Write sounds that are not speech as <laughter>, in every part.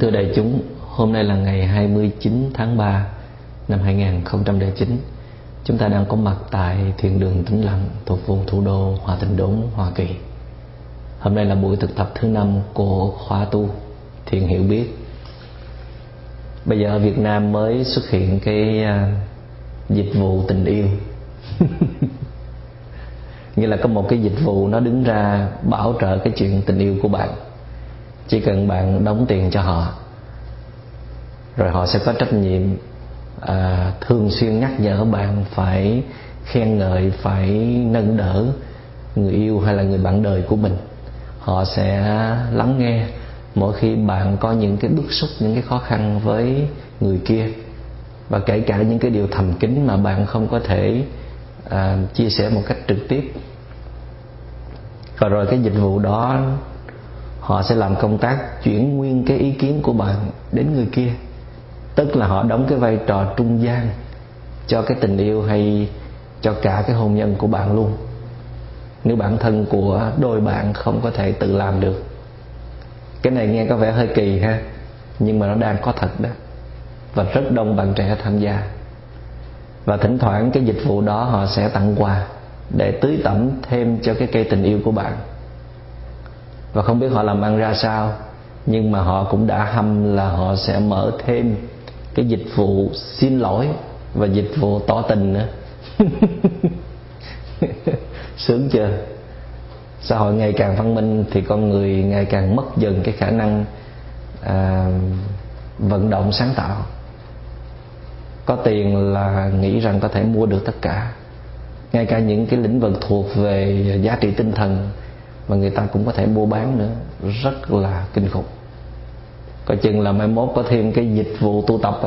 Kính thưa đại chúng, hôm nay là ngày 29 tháng 3 năm 2009. Chúng ta đang có mặt tại thiền đường Tĩnh Lặng thuộc vùng thủ đô Hòa Tịnh Đốn, Hoa Kỳ. Hôm nay là buổi thực tập thứ năm của khóa tu Thiền Hiểu Biết. Bây giờ ở Việt Nam mới xuất hiện cái uh, dịch vụ tình yêu. <laughs> Như là có một cái dịch vụ nó đứng ra bảo trợ cái chuyện tình yêu của bạn chỉ cần bạn đóng tiền cho họ rồi họ sẽ có trách nhiệm à, thường xuyên nhắc nhở bạn phải khen ngợi phải nâng đỡ người yêu hay là người bạn đời của mình. Họ sẽ lắng nghe mỗi khi bạn có những cái bức xúc những cái khó khăn với người kia. Và kể cả những cái điều thầm kín mà bạn không có thể à, chia sẻ một cách trực tiếp. Và rồi cái dịch vụ đó họ sẽ làm công tác chuyển nguyên cái ý kiến của bạn đến người kia. Tức là họ đóng cái vai trò trung gian cho cái tình yêu hay cho cả cái hôn nhân của bạn luôn. Nếu bản thân của đôi bạn không có thể tự làm được. Cái này nghe có vẻ hơi kỳ ha, nhưng mà nó đang có thật đó. Và rất đông bạn trẻ tham gia. Và thỉnh thoảng cái dịch vụ đó họ sẽ tặng quà để tưới tẩm thêm cho cái cây tình yêu của bạn và không biết họ làm ăn ra sao. Nhưng mà họ cũng đã hâm là họ sẽ mở thêm cái dịch vụ xin lỗi và dịch vụ tỏ tình nữa. <laughs> Sướng chưa? Xã hội ngày càng văn minh thì con người ngày càng mất dần cái khả năng à, vận động sáng tạo. Có tiền là nghĩ rằng có thể mua được tất cả. Ngay cả những cái lĩnh vực thuộc về giá trị tinh thần mà người ta cũng có thể mua bán nữa. Rất là kinh khủng. Coi chừng là mai mốt có thêm cái dịch vụ tu tập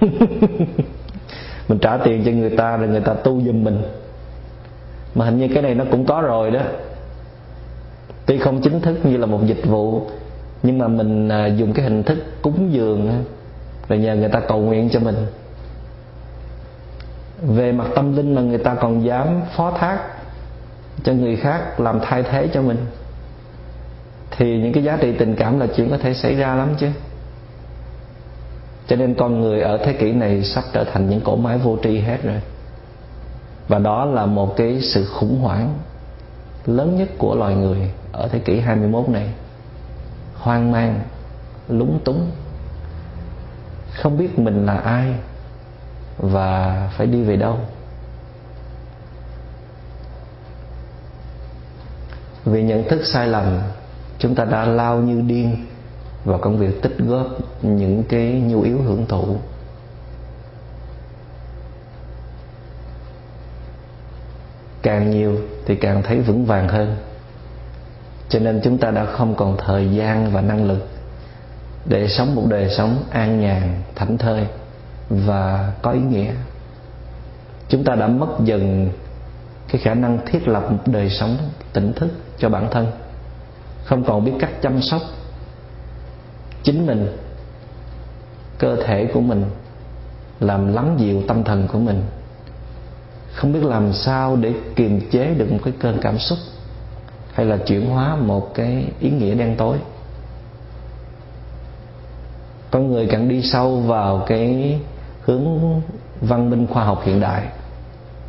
<laughs> mình trả tiền cho người ta rồi người ta tu giùm mình. Mà hình như cái này nó cũng có rồi đó. Tuy không chính thức như là một dịch vụ, nhưng mà mình à, dùng cái hình thức cúng dường rồi nhờ người ta cầu nguyện cho mình. Về mặt tâm linh mà người ta còn dám phó thác cho người khác làm thay thế cho mình, thì những cái giá trị tình cảm là chuyện có thể xảy ra lắm chứ. Cho nên con người ở thế kỷ này sắp trở thành những cỗ máy vô tri hết rồi. Và đó là một cái sự khủng hoảng lớn nhất của loài người ở thế kỷ 21 này. Hoang mang, lúng túng, không biết mình là ai và phải đi về đâu. Vì nhận thức sai lầm, chúng ta đã lao như điên vào công việc tích góp những cái nhu yếu hưởng thụ. Càng nhiều thì càng thấy vững vàng hơn. Cho nên chúng ta đã không còn thời gian và năng lực để sống một đời sống an nhàn, thảnh thơi và có ý nghĩa. Chúng ta đã mất dần cái khả năng thiết lập một đời sống tỉnh thức cho bản thân. Không còn biết cách chăm sóc chính mình, cơ thể của mình, làm lắng dịu tâm thần của mình. Không biết làm sao để kiềm chế được một cái cơn cảm xúc hay là chuyển hóa một cái ý nghĩa đen tối. Con người càng đi sâu vào cái hướng văn minh khoa học hiện đại,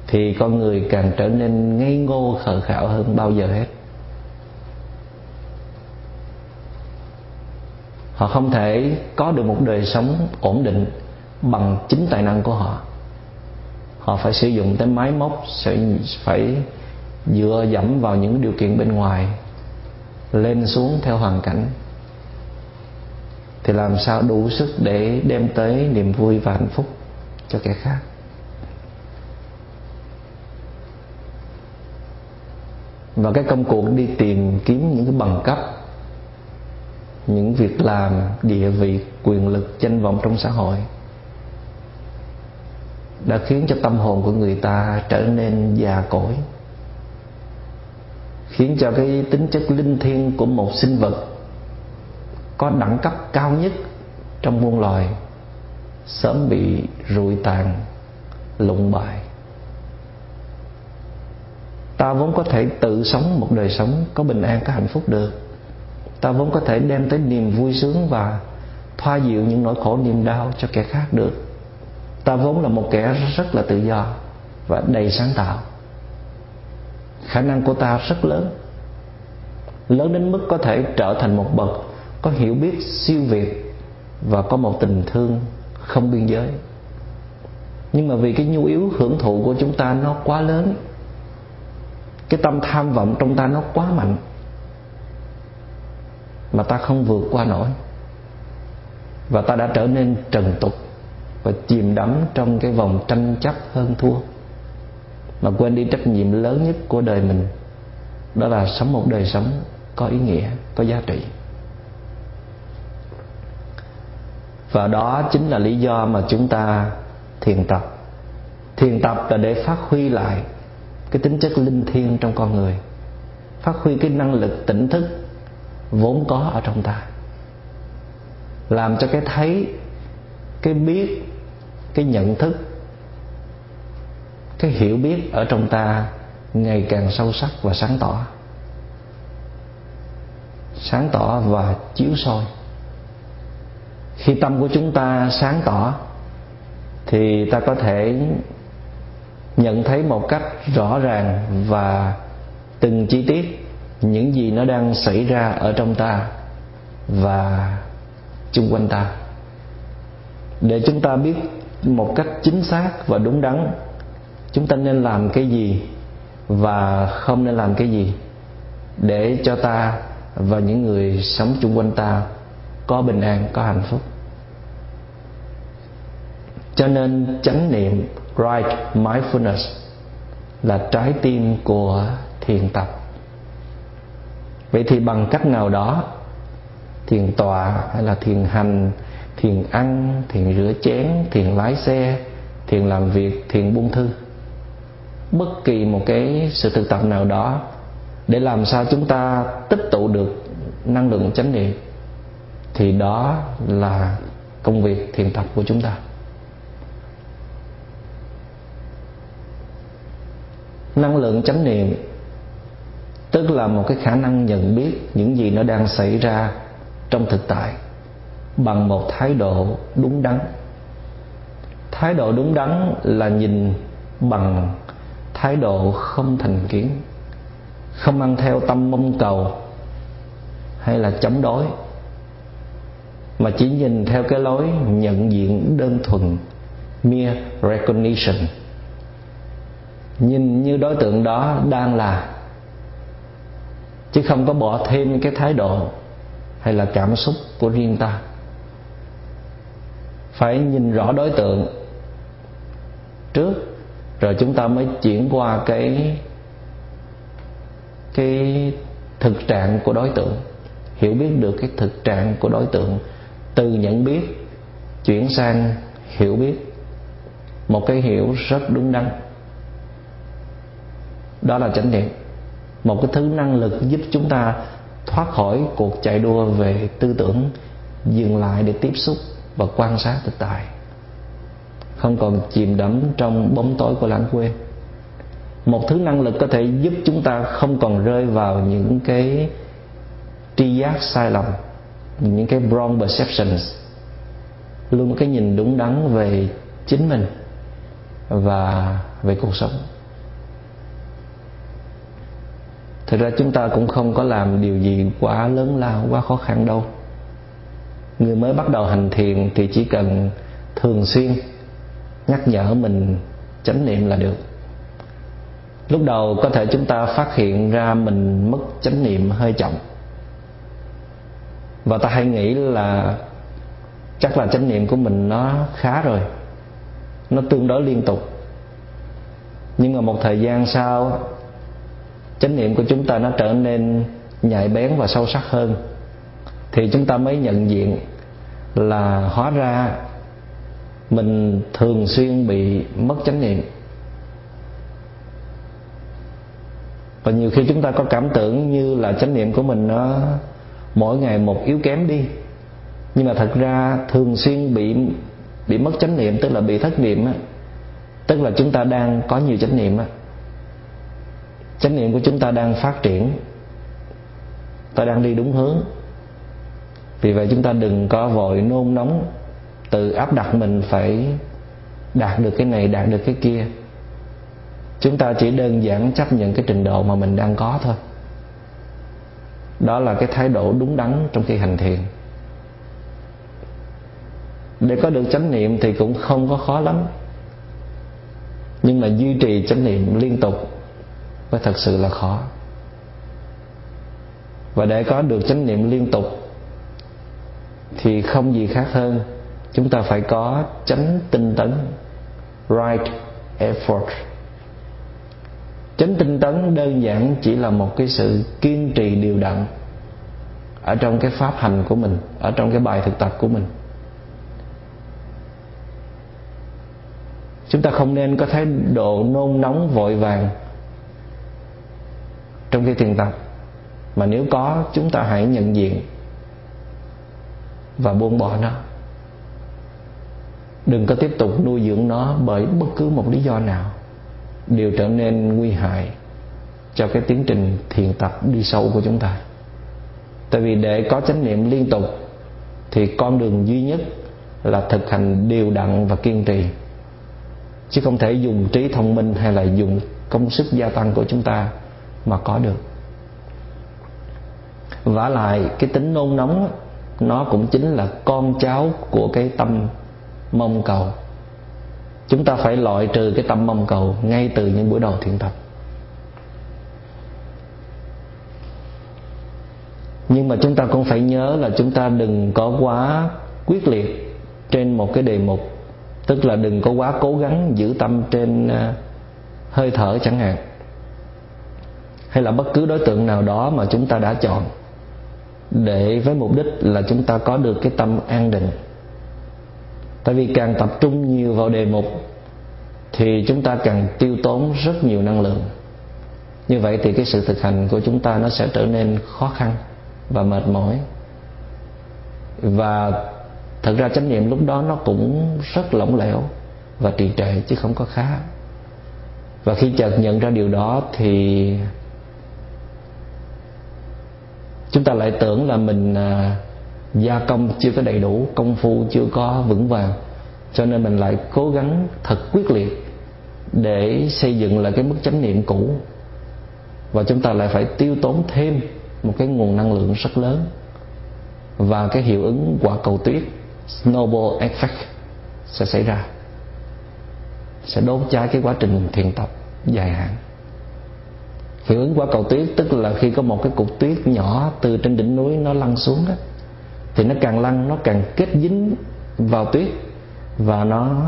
thì con người càng trở nên ngây ngô khờ khạo hơn bao giờ hết. Họ không thể có được một đời sống ổn định bằng chính tài năng của họ. Họ phải sử dụng tới máy móc, sẽ phải dựa dẫm vào những điều kiện bên ngoài, lên xuống theo hoàn cảnh. Thì làm sao đủ sức để đem tới niềm vui và hạnh phúc cho kẻ khác? Và cái công cuộc đi tìm kiếm những cái bằng cấp những việc làm, địa vị, quyền lực, danh vọng trong xã hội đã khiến cho tâm hồn của người ta trở nên già cỗi, khiến cho cái tính chất linh thiêng của một sinh vật có đẳng cấp cao nhất trong muôn loài sớm bị rụi tàn, lụng bại. Ta vốn có thể tự sống một đời sống có bình an, có hạnh phúc được ta vốn có thể đem tới niềm vui sướng và thoa dịu những nỗi khổ niềm đau cho kẻ khác được. Ta vốn là một kẻ rất là tự do và đầy sáng tạo. Khả năng của ta rất lớn. Lớn đến mức có thể trở thành một bậc có hiểu biết siêu việt và có một tình thương không biên giới. Nhưng mà vì cái nhu yếu hưởng thụ của chúng ta nó quá lớn, cái tâm tham vọng trong ta nó quá mạnh mà ta không vượt qua nổi. Và ta đã trở nên trần tục và chìm đắm trong cái vòng tranh chấp hơn thua. Mà quên đi trách nhiệm lớn nhất của đời mình, đó là sống một đời sống có ý nghĩa, có giá trị. Và đó chính là lý do mà chúng ta thiền tập. Thiền tập là để phát huy lại cái tính chất linh thiêng trong con người, phát huy cái năng lực tỉnh thức vốn có ở trong ta. Làm cho cái thấy, cái biết, cái nhận thức, cái hiểu biết ở trong ta ngày càng sâu sắc và sáng tỏ. Sáng tỏ và chiếu soi. Khi tâm của chúng ta sáng tỏ, thì ta có thể nhận thấy một cách rõ ràng và từng chi tiết những gì nó đang xảy ra ở trong ta và chung quanh ta. Để chúng ta biết một cách chính xác và đúng đắn, chúng ta nên làm cái gì và không nên làm cái gì để cho ta và những người sống chung quanh ta có bình an, có hạnh phúc. Cho nên chánh niệm right mindfulness là trái tim của thiền tập vậy thì bằng cách nào đó, thiền tọa hay là thiền hành, thiền ăn, thiền rửa chén, thiền lái xe, thiền làm việc, thiền buông thư, bất kỳ một cái sự thực tập nào đó, để làm sao chúng ta tích tụ được năng lượng chánh niệm, thì đó là công việc thiền tập của chúng ta. Năng lượng chánh niệm tức là một cái khả năng nhận biết những gì nó đang xảy ra trong thực tại bằng một thái độ đúng đắn. Thái độ đúng đắn là nhìn bằng thái độ không thành kiến, không ăn theo tâm mong cầu hay là chống đối, mà chỉ nhìn theo cái lối nhận diện đơn thuần, mere recognition. Nhìn như đối tượng đó đang là chứ không có bỏ thêm cái thái độ hay là cảm xúc của riêng ta. Phải nhìn rõ đối tượng trước, rồi chúng ta mới chuyển qua cái cái thực trạng của đối tượng. Hiểu biết được cái thực trạng của đối tượng. Từ nhận biết, chuyển sang hiểu biết. Một cái hiểu rất đúng đắn. Đó là chánh niệm một cái thứ năng lực giúp chúng ta thoát khỏi cuộc chạy đua về tư tưởng, dừng lại để tiếp xúc và quan sát thực tại. Không còn chìm đắm trong bóng tối của lãng quên. Một thứ năng lực có thể giúp chúng ta không còn rơi vào những cái tri giác sai lầm, những cái wrong perceptions. Luôn có cái nhìn đúng đắn về chính mình và về cuộc sống. Thực ra chúng ta cũng không có làm điều gì quá lớn lao, quá khó khăn đâu. Người mới bắt đầu hành thiền thì chỉ cần thường xuyên nhắc nhở mình, chánh niệm là được. Lúc đầu có thể chúng ta phát hiện ra mình mất chánh niệm hơi chậm. Và ta hay nghĩ là chắc là chánh niệm của mình nó khá rồi. Nó tương đối liên tục. Nhưng mà một thời gian sau chánh niệm của chúng ta nó trở nên nhạy bén và sâu sắc hơn. Thì chúng ta mới nhận diện là hóa ra mình thường xuyên bị mất chánh niệm. Và nhiều khi chúng ta có cảm tưởng như là chánh niệm của mình nó mỗi ngày một yếu kém đi. Nhưng mà thật ra thường xuyên bị bị mất chánh niệm, tức là bị thất niệm á, tức là chúng ta đang có nhiều chánh niệm á chánh niệm của chúng ta đang phát triển. Ta đang đi đúng hướng. Vì vậy chúng ta đừng có vội nôn nóng, tự áp đặt mình phải đạt được cái này, đạt được cái kia. Chúng ta chỉ đơn giản chấp nhận cái trình độ mà mình đang có thôi. Đó là cái thái độ đúng đắn trong khi hành thiền. Để có được chánh niệm thì cũng không có khó lắm. Nhưng mà duy trì chánh niệm liên tục mới thật sự là khó. Và để có được chánh niệm liên tục, thì không gì khác hơn, chúng ta phải có chánh tinh tấn, right effort. Chánh tinh tấn đơn giản chỉ là một cái sự kiên trì điều đặn ở trong cái pháp hành của mình, ở trong cái bài thực tập của mình. Chúng ta không nên có thái độ nôn nóng vội vàng trong khi thiền tập. Mà nếu có, chúng ta hãy nhận diện và buông bỏ nó. Đừng có tiếp tục nuôi dưỡng nó bởi bất cứ một lý do nào. Đều trở nên nguy hại cho cái tiến trình thiền tập đi sâu của chúng ta. Tại vì để có chánh niệm liên tục, thì con đường duy nhất là thực hành đều đặn và kiên trì. Chứ không thể dùng trí thông minh hay là dùng công sức gia tăng của chúng ta mà có được. Vả lại, cái tính nôn nóng nó cũng chính là con cháu của cái tâm mong cầu. Chúng ta phải loại trừ cái tâm mong cầu ngay từ những buổi đầu thiền tập. Nhưng mà chúng ta cũng phải nhớ là chúng ta đừng có quá quyết liệt trên một cái đề mục, tức là đừng có quá cố gắng giữ tâm trên à, hơi thở chẳng hạn hay là bất cứ đối tượng nào đó mà chúng ta đã chọn để với mục đích là chúng ta có được cái tâm an định. Tại vì càng tập trung nhiều vào đề mục thì chúng ta càng tiêu tốn rất nhiều năng lượng. Như vậy thì cái sự thực hành của chúng ta nó sẽ trở nên khó khăn và mệt mỏi. Và thật ra chánh niệm lúc đó nó cũng rất lỏng lẻo và trì trệ chứ không có khá. Và khi chợt nhận ra điều đó thì chúng ta lại tưởng là mình à, gia công chưa có đầy đủ công phu chưa có vững vàng. Cho nên mình lại cố gắng thật quyết liệt để xây dựng lại cái mức chánh niệm cũ. Và chúng ta lại phải tiêu tốn thêm một cái nguồn năng lượng rất lớn và cái hiệu ứng quả cầu tuyết snowball effect sẽ xảy ra sẽ đốt cháy cái quá trình thiền tập dài hạn hiệu ứng quả cầu tuyết, tức là khi có một cái cục tuyết nhỏ từ trên đỉnh núi nó lăn xuống đó, thì nó càng lăn, nó càng kết dính vào tuyết và nó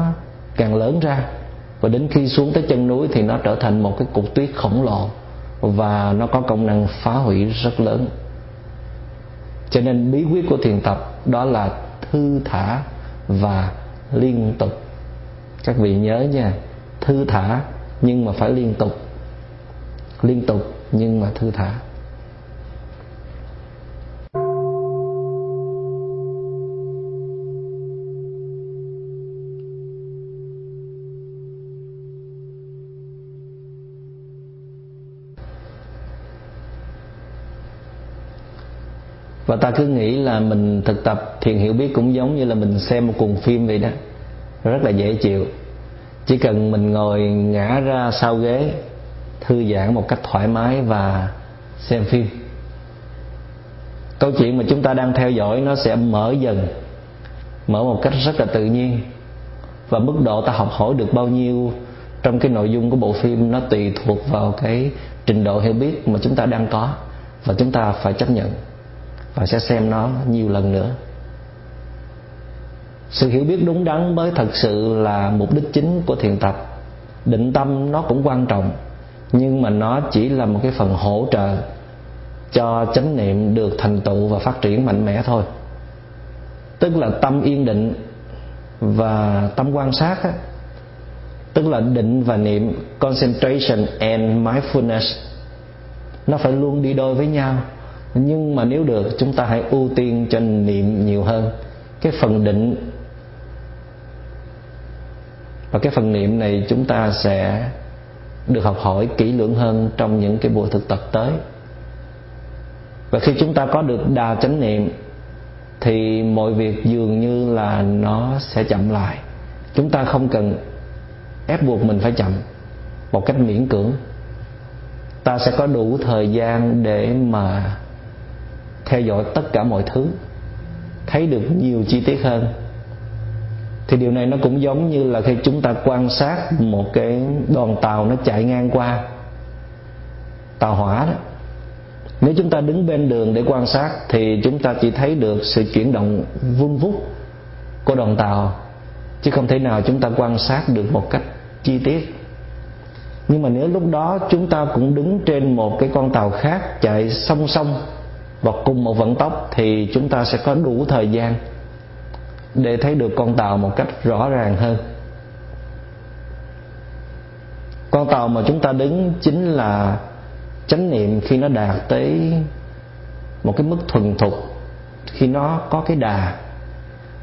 càng lớn ra. Và đến khi xuống tới chân núi thì nó trở thành một cái cục tuyết khổng lồ và nó có công năng phá hủy rất lớn. Cho nên bí quyết của thiền tập đó là thư thả và liên tục. Các vị nhớ nha, thư thả nhưng mà phải liên tục liên tục nhưng mà thư thả. Và ta cứ nghĩ là mình thực tập thiền hiểu biết cũng giống như là mình xem một cuồng phim vậy đó. Rất là dễ chịu. Chỉ cần mình ngồi ngã ra sau ghế thư giãn một cách thoải mái và xem phim. Câu chuyện mà chúng ta đang theo dõi nó sẽ mở dần, mở một cách rất là tự nhiên. Và mức độ ta học hỏi được bao nhiêu trong cái nội dung của bộ phim nó tùy thuộc vào cái trình độ hiểu biết mà chúng ta đang có và chúng ta phải chấp nhận và sẽ xem nó nhiều lần nữa. Sự hiểu biết đúng đắn mới thật sự là mục đích chính của thiền tập. Định tâm nó cũng quan trọng nhưng mà nó chỉ là một cái phần hỗ trợ cho chánh niệm được thành tựu và phát triển mạnh mẽ thôi. Tức là tâm yên định và tâm quan sát á, tức là định và niệm concentration and mindfulness nó phải luôn đi đôi với nhau. Nhưng mà nếu được chúng ta hãy ưu tiên cho niệm nhiều hơn. Cái phần định và cái phần niệm này chúng ta sẽ được học hỏi kỹ lưỡng hơn trong những cái buổi thực tập tới. Và khi chúng ta có được đà chánh niệm, thì mọi việc dường như là nó sẽ chậm lại. Chúng ta không cần ép buộc mình phải chậm, một cách miễn cưỡng. Ta sẽ có đủ thời gian để mà theo dõi tất cả mọi thứ, thấy được nhiều chi tiết hơn thì điều này nó cũng giống như là khi chúng ta quan sát một cái đoàn tàu nó chạy ngang qua, tàu hỏa đó. Nếu chúng ta đứng bên đường để quan sát thì chúng ta chỉ thấy được sự chuyển động vun vút của đoàn tàu, chứ không thể nào chúng ta quan sát được một cách chi tiết. Nhưng mà nếu lúc đó chúng ta cũng đứng trên một cái con tàu khác chạy song song và cùng một vận tốc thì chúng ta sẽ có đủ thời gian để thấy được con tàu một cách rõ ràng hơn. Con tàu mà chúng ta đứng chính là chánh niệm khi nó đạt tới một cái mức thuần thục, khi nó có cái đà.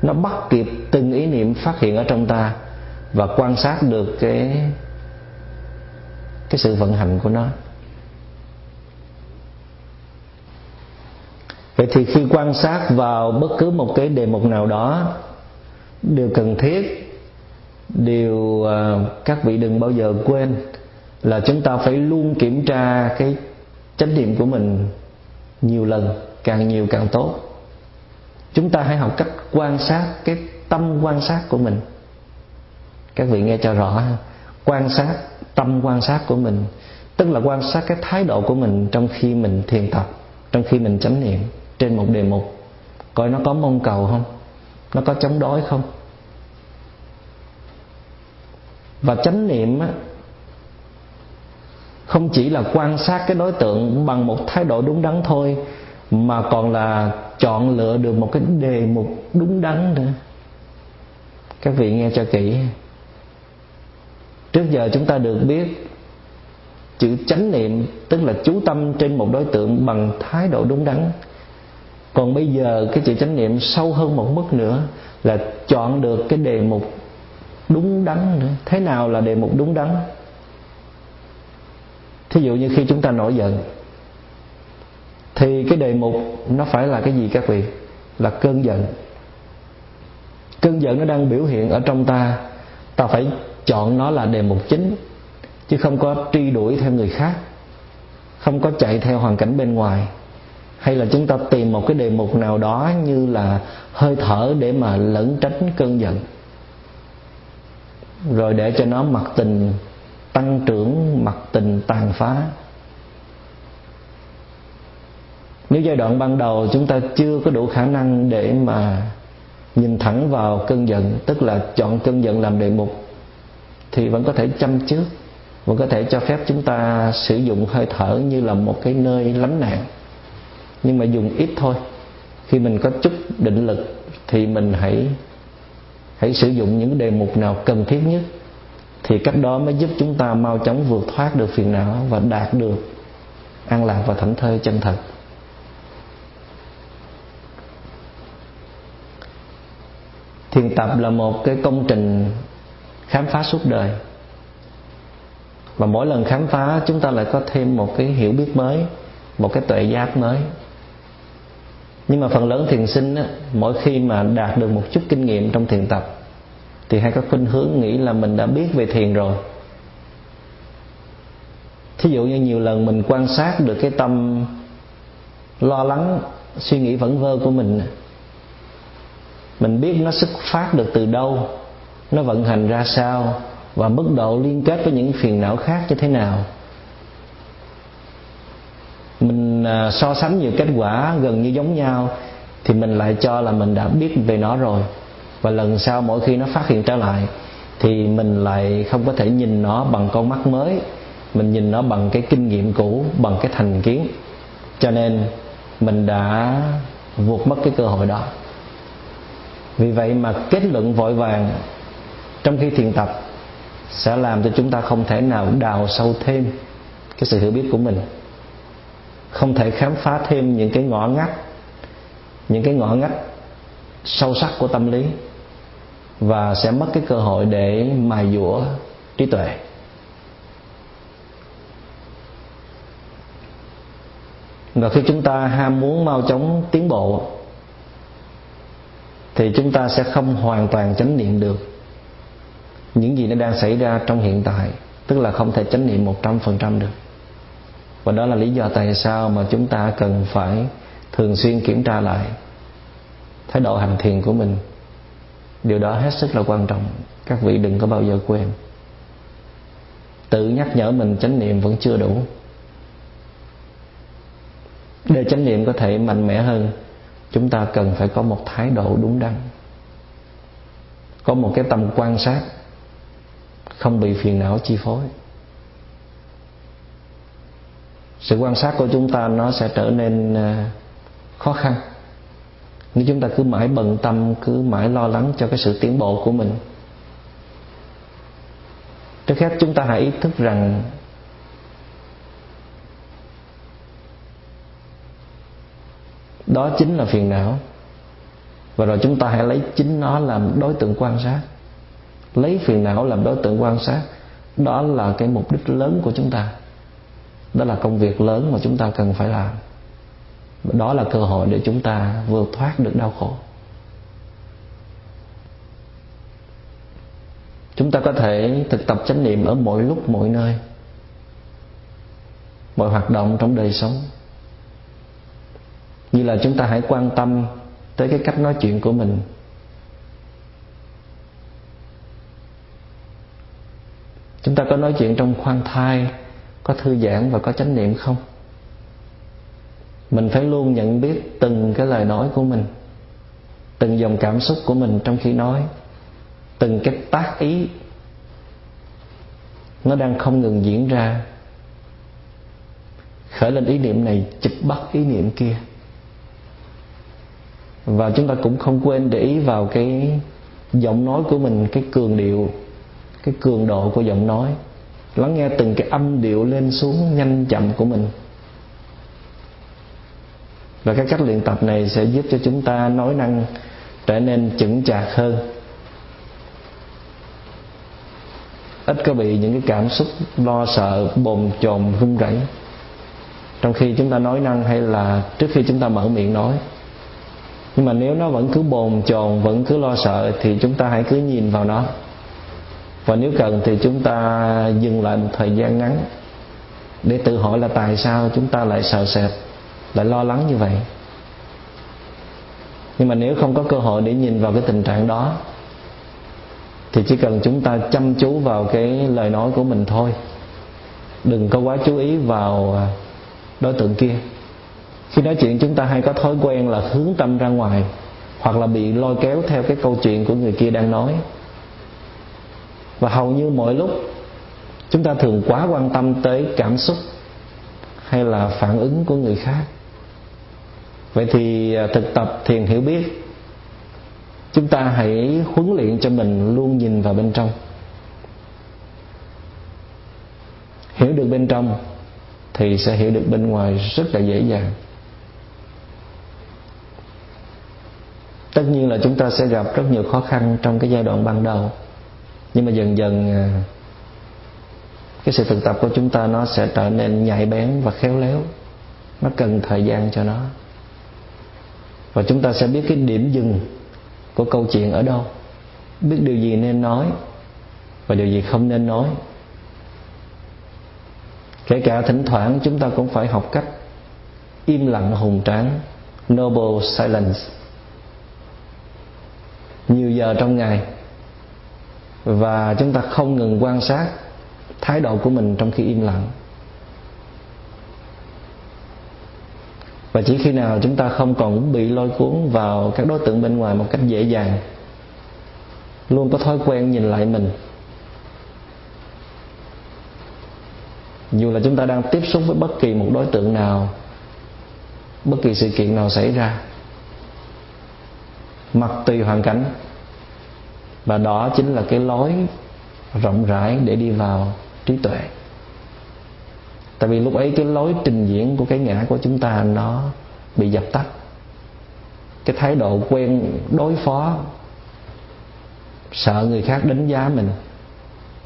Nó bắt kịp từng ý niệm phát hiện ở trong ta và quan sát được cái cái sự vận hành của nó. Vậy thì khi quan sát vào bất cứ một cái đề mục nào đó, điều cần thiết, điều à, các vị đừng bao giờ quên là chúng ta phải luôn kiểm tra cái chánh niệm của mình nhiều lần, càng nhiều càng tốt. Chúng ta hãy học cách quan sát cái tâm quan sát của mình. Các vị nghe cho rõ quan sát tâm quan sát của mình, tức là quan sát cái thái độ của mình trong khi mình thiền tập, trong khi mình chánh niệm trên một đề mục coi nó có mong cầu không? Nó có chống đối không? Và chánh niệm á, không chỉ là quan sát cái đối tượng bằng một thái độ đúng đắn thôi mà còn là chọn lựa được một cái đề mục đúng đắn nữa. Các vị nghe cho kỹ. Trước giờ chúng ta được biết chữ chánh niệm tức là chú tâm trên một đối tượng bằng thái độ đúng đắn còn bây giờ cái chữ chánh niệm sâu hơn một mức nữa là chọn được cái đề mục đúng đắn nữa. Thế nào là đề mục đúng đắn? Thí dụ như khi chúng ta nổi giận, thì cái đề mục nó phải là cái gì các vị? Là cơn giận. Cơn giận nó đang biểu hiện ở trong ta. Ta phải chọn nó là đề mục chính, chứ không có truy đuổi theo người khác, không có chạy theo hoàn cảnh bên ngoài hay là chúng ta tìm một cái đề mục nào đó như là hơi thở để mà lẩn tránh cơn giận. Rồi để cho nó mặc tình tăng trưởng, mặc tình tàn phá. Nếu giai đoạn ban đầu chúng ta chưa có đủ khả năng để mà nhìn thẳng vào cơn giận, tức là chọn cơn giận làm đề mục, thì vẫn có thể chăm trước, vẫn có thể cho phép chúng ta sử dụng hơi thở như là một cái nơi lánh nạn nhưng mà dùng ít thôi. Khi mình có chút định lực thì mình hãy hãy sử dụng những đề mục nào cần thiết nhất. Thì cách đó mới giúp chúng ta mau chóng vượt thoát được phiền não và đạt được an lạc và thảnh thơi chân thật. Thiền tập là một cái công trình khám phá suốt đời. Và mỗi lần khám phá, chúng ta lại có thêm một cái hiểu biết mới, một cái tuệ giác mới nhưng mà phần lớn thiền sinh á, mỗi khi mà đạt được một chút kinh nghiệm trong thiền tập thì hay có khuynh hướng nghĩ là mình đã biết về thiền rồi. Thí dụ như nhiều lần mình quan sát được cái tâm lo lắng suy nghĩ vẩn vơ của mình mình biết nó xuất phát được từ đâu nó vận hành ra sao và mức độ liên kết với những phiền não khác như thế nào mình so sánh nhiều kết quả gần như giống nhau, thì mình lại cho là mình đã biết về nó rồi. Và lần sau mỗi khi nó phát hiện trở lại, thì mình lại không có thể nhìn nó bằng con mắt mới. Mình nhìn nó bằng cái kinh nghiệm cũ, bằng cái thành kiến. Cho nên mình đã vụt mất cái cơ hội đó. Vì vậy mà kết luận vội vàng trong khi thiền tập sẽ làm cho chúng ta không thể nào đào sâu thêm cái sự hiểu biết của mình không thể khám phá thêm những cái ngõ ngách, những cái ngõ ngách sâu sắc của tâm lý và sẽ mất cái cơ hội để mài dũa trí tuệ. Và khi chúng ta ham muốn mau chóng tiến bộ, thì chúng ta sẽ không hoàn toàn chánh niệm được những gì nó đang xảy ra trong hiện tại, tức là không thể chánh niệm một trăm phần trăm được và đó là lý do tại sao mà chúng ta cần phải thường xuyên kiểm tra lại thái độ hành thiền của mình. Điều đó hết sức là quan trọng. Các vị đừng có bao giờ quên. Tự nhắc nhở mình chánh niệm vẫn chưa đủ. Để chánh niệm có thể mạnh mẽ hơn, chúng ta cần phải có một thái độ đúng đắn. Có một cái tầm quan sát, không bị phiền não chi phối sự quan sát của chúng ta nó sẽ trở nên à, khó khăn. Nếu chúng ta cứ mãi bận tâm, cứ mãi lo lắng cho cái sự tiến bộ của mình, trước hết chúng ta hãy ý thức rằng đó chính là phiền não. Và rồi chúng ta hãy lấy chính nó làm đối tượng quan sát. Lấy phiền não làm đối tượng quan sát, đó là cái mục đích lớn của chúng ta đó là công việc lớn mà chúng ta cần phải làm. Đó là cơ hội để chúng ta vượt thoát được đau khổ. Chúng ta có thể thực tập chánh niệm ở mọi lúc, mọi nơi, mọi hoạt động trong đời sống. Như là chúng ta hãy quan tâm tới cái cách nói chuyện của mình. Chúng ta có nói chuyện trong khoan thai có thư giãn và có chánh niệm không? Mình phải luôn nhận biết từng cái lời nói của mình, từng dòng cảm xúc của mình trong khi nói, từng cái tác ý nó đang không ngừng diễn ra. Khởi lên ý niệm này, chụp bắt ý niệm kia. Và chúng ta cũng không quên để ý vào cái giọng nói của mình, cái cường điệu, cái cường độ của giọng nói lắng nghe từng cái âm điệu lên xuống nhanh chậm của mình. Và cái cách luyện tập này sẽ giúp cho chúng ta nói năng trở nên chững chạc hơn. Ít có bị những cái cảm xúc lo sợ, bồn chồn, run rẩy. Trong khi chúng ta nói năng hay là trước khi chúng ta mở miệng nói. Nhưng mà nếu nó vẫn cứ bồn chồn, vẫn cứ lo sợ thì chúng ta hãy cứ nhìn vào nó và nếu cần thì chúng ta dừng lại một thời gian ngắn để tự hỏi là tại sao chúng ta lại sợ sệt, lại lo lắng như vậy. Nhưng mà nếu không có cơ hội để nhìn vào cái tình trạng đó, thì chỉ cần chúng ta chăm chú vào cái lời nói của mình thôi. Đừng có quá chú ý vào đối tượng kia. Khi nói chuyện chúng ta hay có thói quen là hướng tâm ra ngoài hoặc là bị lôi kéo theo cái câu chuyện của người kia đang nói và hầu như mọi lúc, chúng ta thường quá quan tâm tới cảm xúc hay là phản ứng của người khác. Vậy thì à, thực tập thiền hiểu biết, chúng ta hãy huấn luyện cho mình luôn nhìn vào bên trong. Hiểu được bên trong thì sẽ hiểu được bên ngoài rất là dễ dàng. Tất nhiên là chúng ta sẽ gặp rất nhiều khó khăn trong cái giai đoạn ban đầu nhưng mà dần dần à, cái sự thực tập của chúng ta nó sẽ trở nên nhạy bén và khéo léo. Nó cần thời gian cho nó. Và chúng ta sẽ biết cái điểm dừng của câu chuyện ở đâu. Biết điều gì nên nói và điều gì không nên nói. Kể cả thỉnh thoảng chúng ta cũng phải học cách im lặng hùng tráng, noble silence. Nhiều giờ trong ngày và chúng ta không ngừng quan sát thái độ của mình trong khi im lặng. Và chỉ khi nào chúng ta không còn bị lôi cuốn vào các đối tượng bên ngoài một cách dễ dàng, luôn có thói quen nhìn lại mình. Dù là chúng ta đang tiếp xúc với bất kỳ một đối tượng nào, bất kỳ sự kiện nào xảy ra, mặc tùy hoàn cảnh và đó chính là cái lối rộng rãi để đi vào trí tuệ. Tại vì lúc ấy cái lối trình diễn của cái ngã của chúng ta nó bị dập tắt. Cái thái độ quen đối phó, sợ người khác đánh giá mình,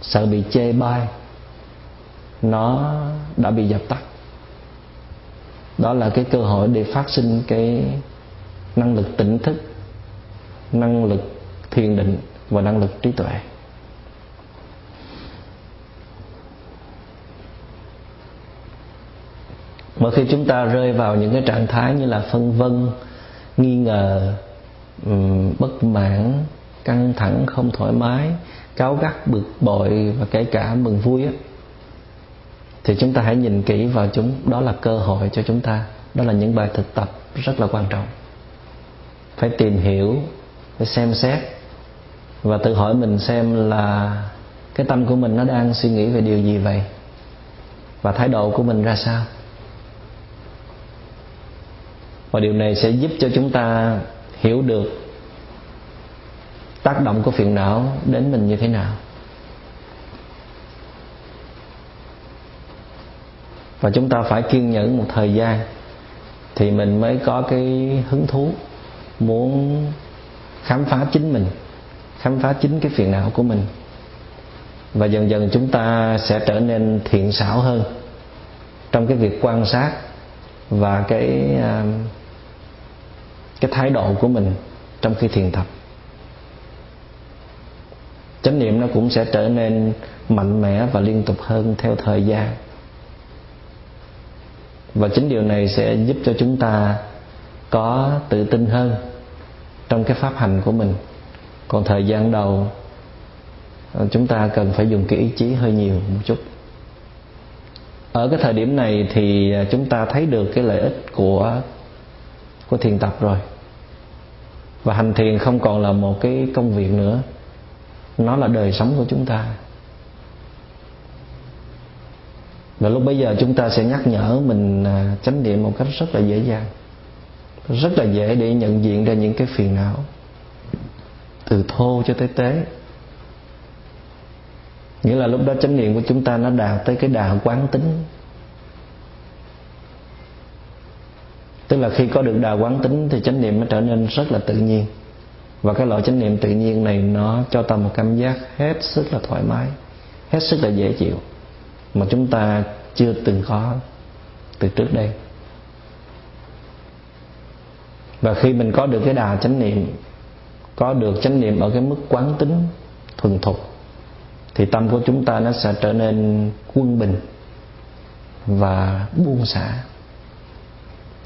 sợ bị chê bai, nó đã bị dập tắt. Đó là cái cơ hội để phát sinh cái năng lực tỉnh thức, năng lực thiền định và năng lực trí tuệ. Mỗi khi chúng ta rơi vào những cái trạng thái như là phân vân, nghi ngờ bất mãn, căng thẳng, không thoải mái, cáu gắt, bực bội và kể cả mừng vui á, thì chúng ta hãy nhìn kỹ vào chúng, đó là cơ hội cho chúng ta. Đó là những bài thực tập rất là quan trọng. Phải tìm hiểu, phải xem xét và tự hỏi mình xem là cái tâm của mình nó đang suy nghĩ về điều gì vậy? Và thái độ của mình ra sao? Và điều này sẽ giúp cho chúng ta hiểu được tác động của phiền não đến mình như thế nào. Và chúng ta phải kiên nhẫn một thời gian thì mình mới có cái hứng thú muốn khám phá chính mình khám phá chính cái phiền não của mình. Và dần dần chúng ta sẽ trở nên thiện xảo hơn trong cái việc quan sát và cái à, cái thái độ của mình trong khi thiền tập. Chánh niệm nó cũng sẽ trở nên mạnh mẽ và liên tục hơn theo thời gian. Và chính điều này sẽ giúp cho chúng ta có tự tin hơn trong cái pháp hành của mình còn thời gian đầu ờ, chúng ta cần phải dùng cái ý chí hơi nhiều một chút. Ở cái thời điểm này thì ờ, chúng ta thấy được cái lợi ích của của thiền tập rồi. Và hành thiền không còn là một cái công việc nữa. Nó là đời sống của chúng ta. Và lúc bây giờ chúng ta sẽ nhắc nhở mình ờ, chánh niệm một cách rất là dễ dàng, rất là dễ để nhận diện ra những cái phiền não từ thô cho tới tế. Nghĩa là lúc đó chánh niệm của chúng ta nó đạt tới cái đà quán tính. Tức là khi có được đà quán tính thì chánh niệm nó trở nên rất là tự nhiên. Và cái loại chánh niệm tự nhiên này nó cho ta một cảm giác hết sức là thoải mái, hết sức là dễ chịu, mà chúng ta chưa từng có từ trước đây. Và khi mình có được cái đà chánh niệm có được chánh niệm ở cái mức quán tính thuần thục thì tâm của chúng ta nó sẽ trở nên quân bình và buông xả.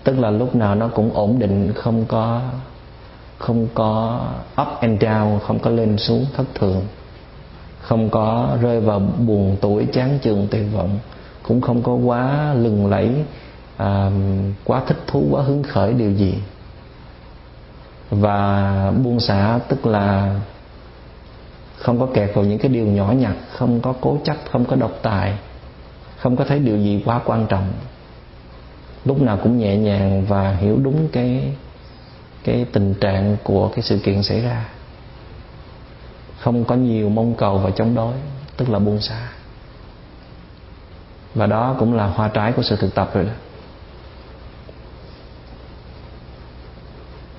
Tức là lúc nào nó cũng ổn định không có không có up and down không có lên xuống thất thường không có rơi vào buồn tuổi chán chường tuyệt vọng cũng không có quá lừng lẫy à, quá thích thú quá hứng khởi điều gì và buông xả tức là không có kẹt vào những cái điều nhỏ nhặt, không có cố chấp, không có độc tài, không có thấy điều gì quá quan trọng. Lúc nào cũng nhẹ nhàng và hiểu đúng cái cái tình trạng của cái sự kiện xảy ra. Không có nhiều mong cầu và chống đối, tức là buông xả. Và đó cũng là hoa trái của sự thực tập rồi đó.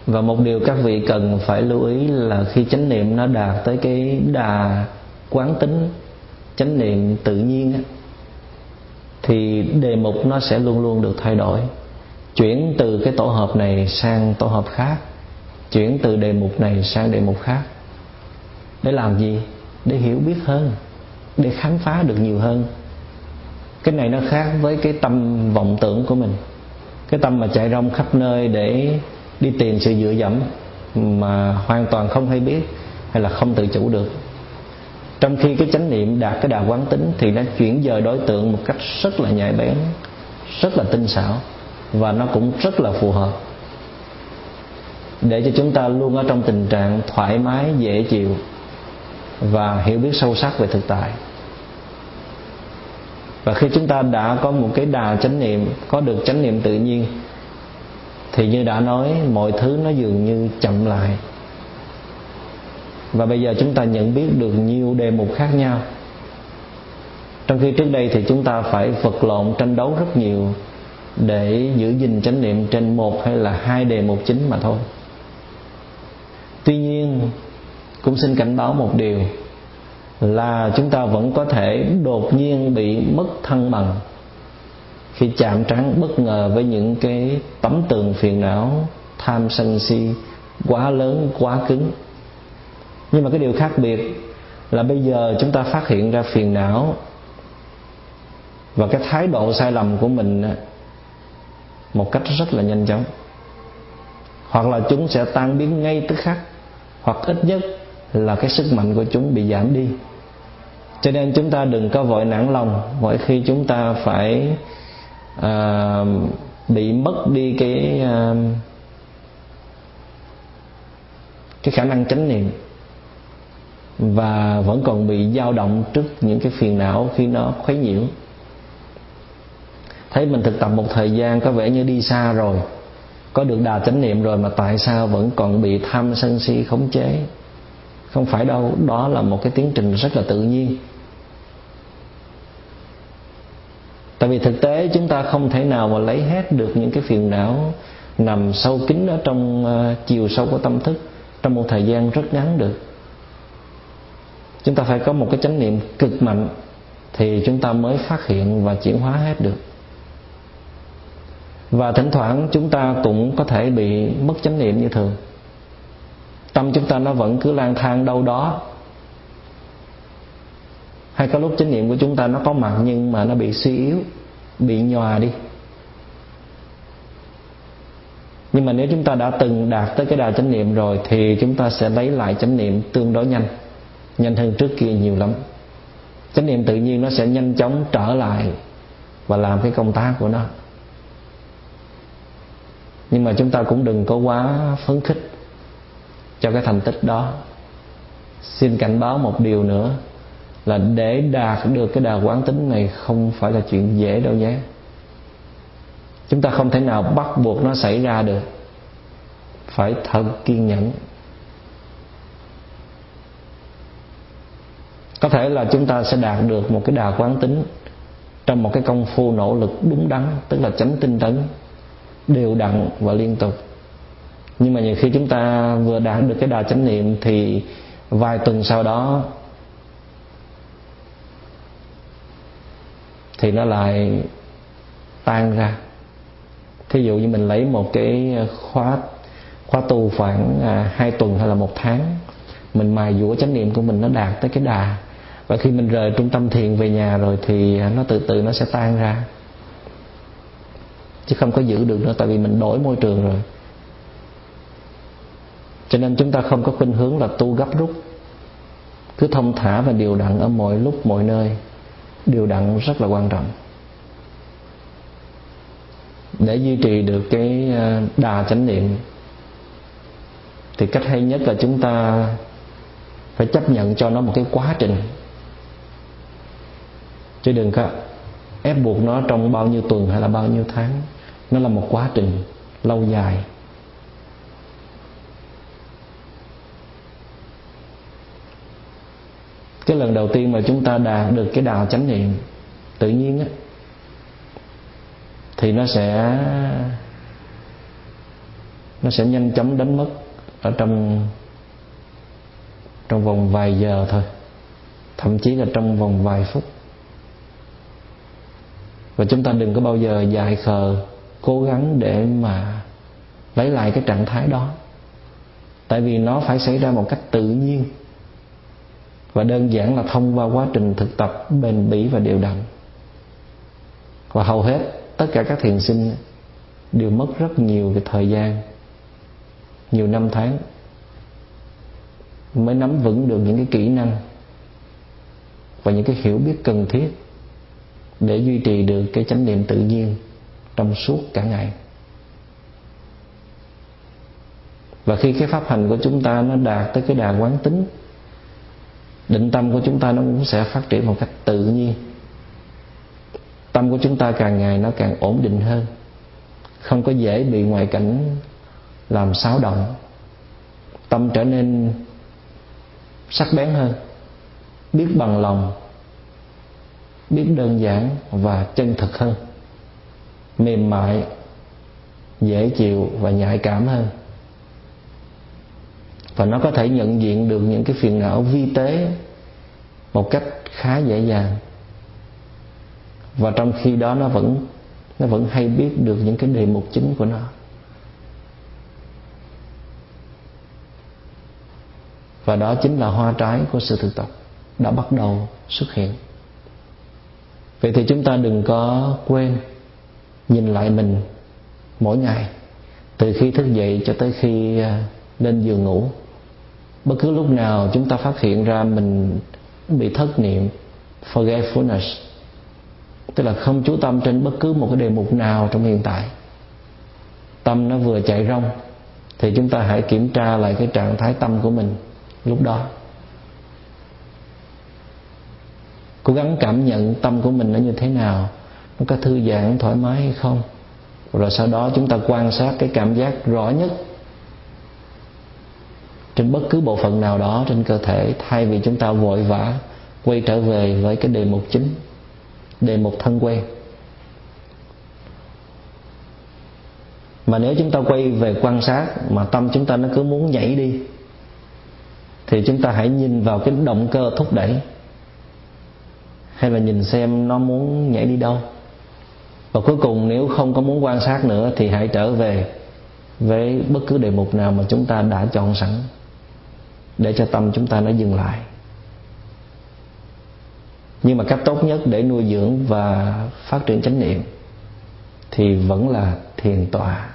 Và một điều các vị cần phải lưu ý là khi chánh niệm nó đạt tới cái đà quán tính, chánh niệm tự nhiên thì đề mục nó sẽ luôn luôn được thay đổi. Chuyển từ cái tổ hợp này sang tổ hợp khác. Chuyển từ đề mục này sang đề mục khác. Để làm gì? Để hiểu biết hơn. Để khám phá được nhiều hơn. Cái này nó khác với cái tâm vọng tưởng của mình. Cái tâm mà chạy rong khắp nơi để đi tìm sự dựa dẫm mà hoàn toàn không hay biết hay là không tự chủ được. Trong khi cái chánh niệm đạt cái đà quán tính thì nó chuyển dời đối tượng một cách rất là nhạy bén, rất là tinh xảo và nó cũng rất là phù hợp. Để cho chúng ta luôn ở trong tình trạng thoải mái, dễ chịu và hiểu biết sâu sắc về thực tại. Và khi chúng ta đã có một cái đà chánh niệm, có được chánh niệm tự nhiên thì như đã nói, mọi thứ nó dường như chậm lại. Và bây giờ chúng ta nhận biết được nhiều đề mục khác nhau. Trong khi trước đây thì chúng ta phải vật lộn tranh đấu rất nhiều để giữ gìn chánh niệm trên một hay là hai đề mục chính mà thôi. Tuy nhiên, cũng xin cảnh báo một điều là chúng ta vẫn có thể đột nhiên bị mất thăng bằng khi chạm trán bất ngờ với những cái tấm tường phiền não tham sân si quá lớn, quá cứng. Nhưng mà cái điều khác biệt là bây giờ chúng ta phát hiện ra phiền não và cái thái độ sai lầm của mình một cách rất là nhanh chóng. Hoặc là chúng sẽ tan biến ngay tức khắc, hoặc ít nhất là cái sức mạnh của chúng bị giảm đi. Cho nên chúng ta đừng có vội nản lòng mỗi khi chúng ta phải à, bị mất đi cái à, cái khả năng chánh niệm. Và vẫn còn bị dao động trước những cái phiền não khi nó khuấy nhiễu. Thấy mình thực tập một thời gian có vẻ như đi xa rồi có được đà chánh niệm rồi mà tại sao vẫn còn bị tham sân si khống chế? Không phải đâu đó là một cái tiến trình rất là tự nhiên. Tại vì thực tế chúng ta không thể nào mà lấy hết được những cái phiền não nằm sâu kín ở trong ờ, chiều sâu của tâm thức trong một thời gian rất ngắn được. Chúng ta phải có một cái chánh niệm cực mạnh thì chúng ta mới phát hiện và chuyển hóa hết được. Và thỉnh thoảng chúng ta cũng có thể bị mất chánh niệm như thường. Tâm chúng ta nó vẫn cứ lang thang đâu đó hay có lúc chánh niệm của chúng ta nó có mặt nhưng mà nó bị suy yếu, bị nhòa đi. Nhưng mà nếu chúng ta đã từng đạt tới cái đà chánh niệm rồi thì chúng ta sẽ lấy lại chánh niệm tương đối nhanh nhanh hơn trước kia nhiều lắm. Chánh niệm tự nhiên nó sẽ nhanh chóng trở lại và làm cái công tác của nó. Nhưng mà chúng ta cũng đừng có quá phấn khích cho cái thành tích đó. Xin cảnh báo một điều nữa là để đạt được cái đà quán tính này không phải là chuyện dễ đâu nhé. Chúng ta không thể nào bắt buộc nó xảy ra được. Phải thật kiên nhẫn. Có thể là chúng ta sẽ đạt được một cái đà quán tính trong một cái công phu nỗ lực đúng đắn, tức là chánh tinh tấn, đều đặn và liên tục. Nhưng mà nhiều khi chúng ta vừa đạt được cái đà chánh niệm thì vài tuần sau đó thì nó lại tan ra. Thí dụ như mình lấy một cái khóa khóa tu khoảng à, hai tuần hay là một tháng mình mài dũa chánh niệm của mình nó đạt tới cái đà. Và khi mình rời trung tâm thiền về nhà rồi thì nó từ từ nó sẽ tan ra. Chứ không có giữ được nữa tại vì mình đổi môi trường rồi. Cho nên chúng ta không có khuynh hướng là tu gấp rút. Cứ thông thả và điều đặn ở mọi lúc mọi nơi điều đặn rất là quan trọng. Để duy trì được cái à, đà chánh niệm, thì cách hay nhất là chúng ta phải chấp nhận cho nó một cái quá trình. Chứ đừng có ép buộc nó trong bao nhiêu tuần hay là bao nhiêu tháng. Nó là một quá trình lâu dài. Cái lần đầu tiên mà chúng ta đạt được cái đạo chánh niệm, tự nhiên á, thì nó sẽ nó sẽ nhanh chóng đánh mất ở trong trong vòng vài giờ thôi. Thậm chí là trong vòng vài phút. Và chúng ta đừng có bao giờ dài khờ, cố gắng để mà lấy lại cái trạng thái đó. Tại vì nó phải xảy ra một cách tự nhiên và đơn giản là thông qua quá trình thực tập, bền bỉ và điều đặn và hầu hết tất cả các thiền sinh đều mất rất nhiều về thời gian, nhiều năm tháng mới nắm vững được những cái kỹ năng và những cái hiểu biết cần thiết để duy trì được cái chánh niệm tự nhiên trong suốt cả ngày. Và khi cái pháp hành của chúng ta nó đạt tới cái đà quán tính định tâm của chúng ta nó cũng sẽ phát triển một cách tự nhiên. Tâm của chúng ta càng ngày nó càng ổn định hơn. Không có dễ bị ngoại cảnh làm xáo động. Tâm trở nên sắc bén hơn. Biết bằng lòng, biết đơn giản và chân thực hơn. Mềm mại, dễ chịu và nhạy cảm hơn và nó có thể nhận diện được những cái phiền não vi tế một cách khá dễ dàng. Và trong khi đó nó vẫn nó vẫn hay biết được những cái đề mục chính của nó. Và đó chính là hoa trái của sự thực tập đã bắt đầu xuất hiện. Vậy thì chúng ta đừng có quên nhìn lại mình mỗi ngày, từ khi thức dậy cho tới khi à, lên giường ngủ bất cứ lúc nào chúng ta phát hiện ra mình bị thất niệm, forgetfulness, tức là không chú tâm trên bất cứ một cái đề mục nào trong hiện tại, tâm nó vừa chạy rong, thì chúng ta hãy kiểm tra lại cái trạng thái tâm của mình lúc đó. Cố gắng cảm nhận tâm của mình nó như thế nào, nó có thư giãn thoải mái hay không, rồi sau đó chúng ta quan sát cái cảm giác rõ nhất trên bất cứ bộ phận nào đó trên cơ thể, thay vì chúng ta vội vã quay trở về với cái đề mục chính, đề mục thân quen mà nếu chúng ta quay về quan sát mà tâm chúng ta nó cứ muốn nhảy đi, thì chúng ta hãy nhìn vào cái động cơ thúc đẩy. Hay là nhìn xem nó muốn nhảy đi đâu. Và cuối cùng nếu không có muốn quan sát nữa thì hãy trở về với bất cứ đề mục nào mà chúng ta đã chọn sẵn để cho tâm chúng ta nó dừng lại. Nhưng mà cách tốt nhất để nuôi dưỡng và phát triển chánh niệm thì vẫn là thiền tọa.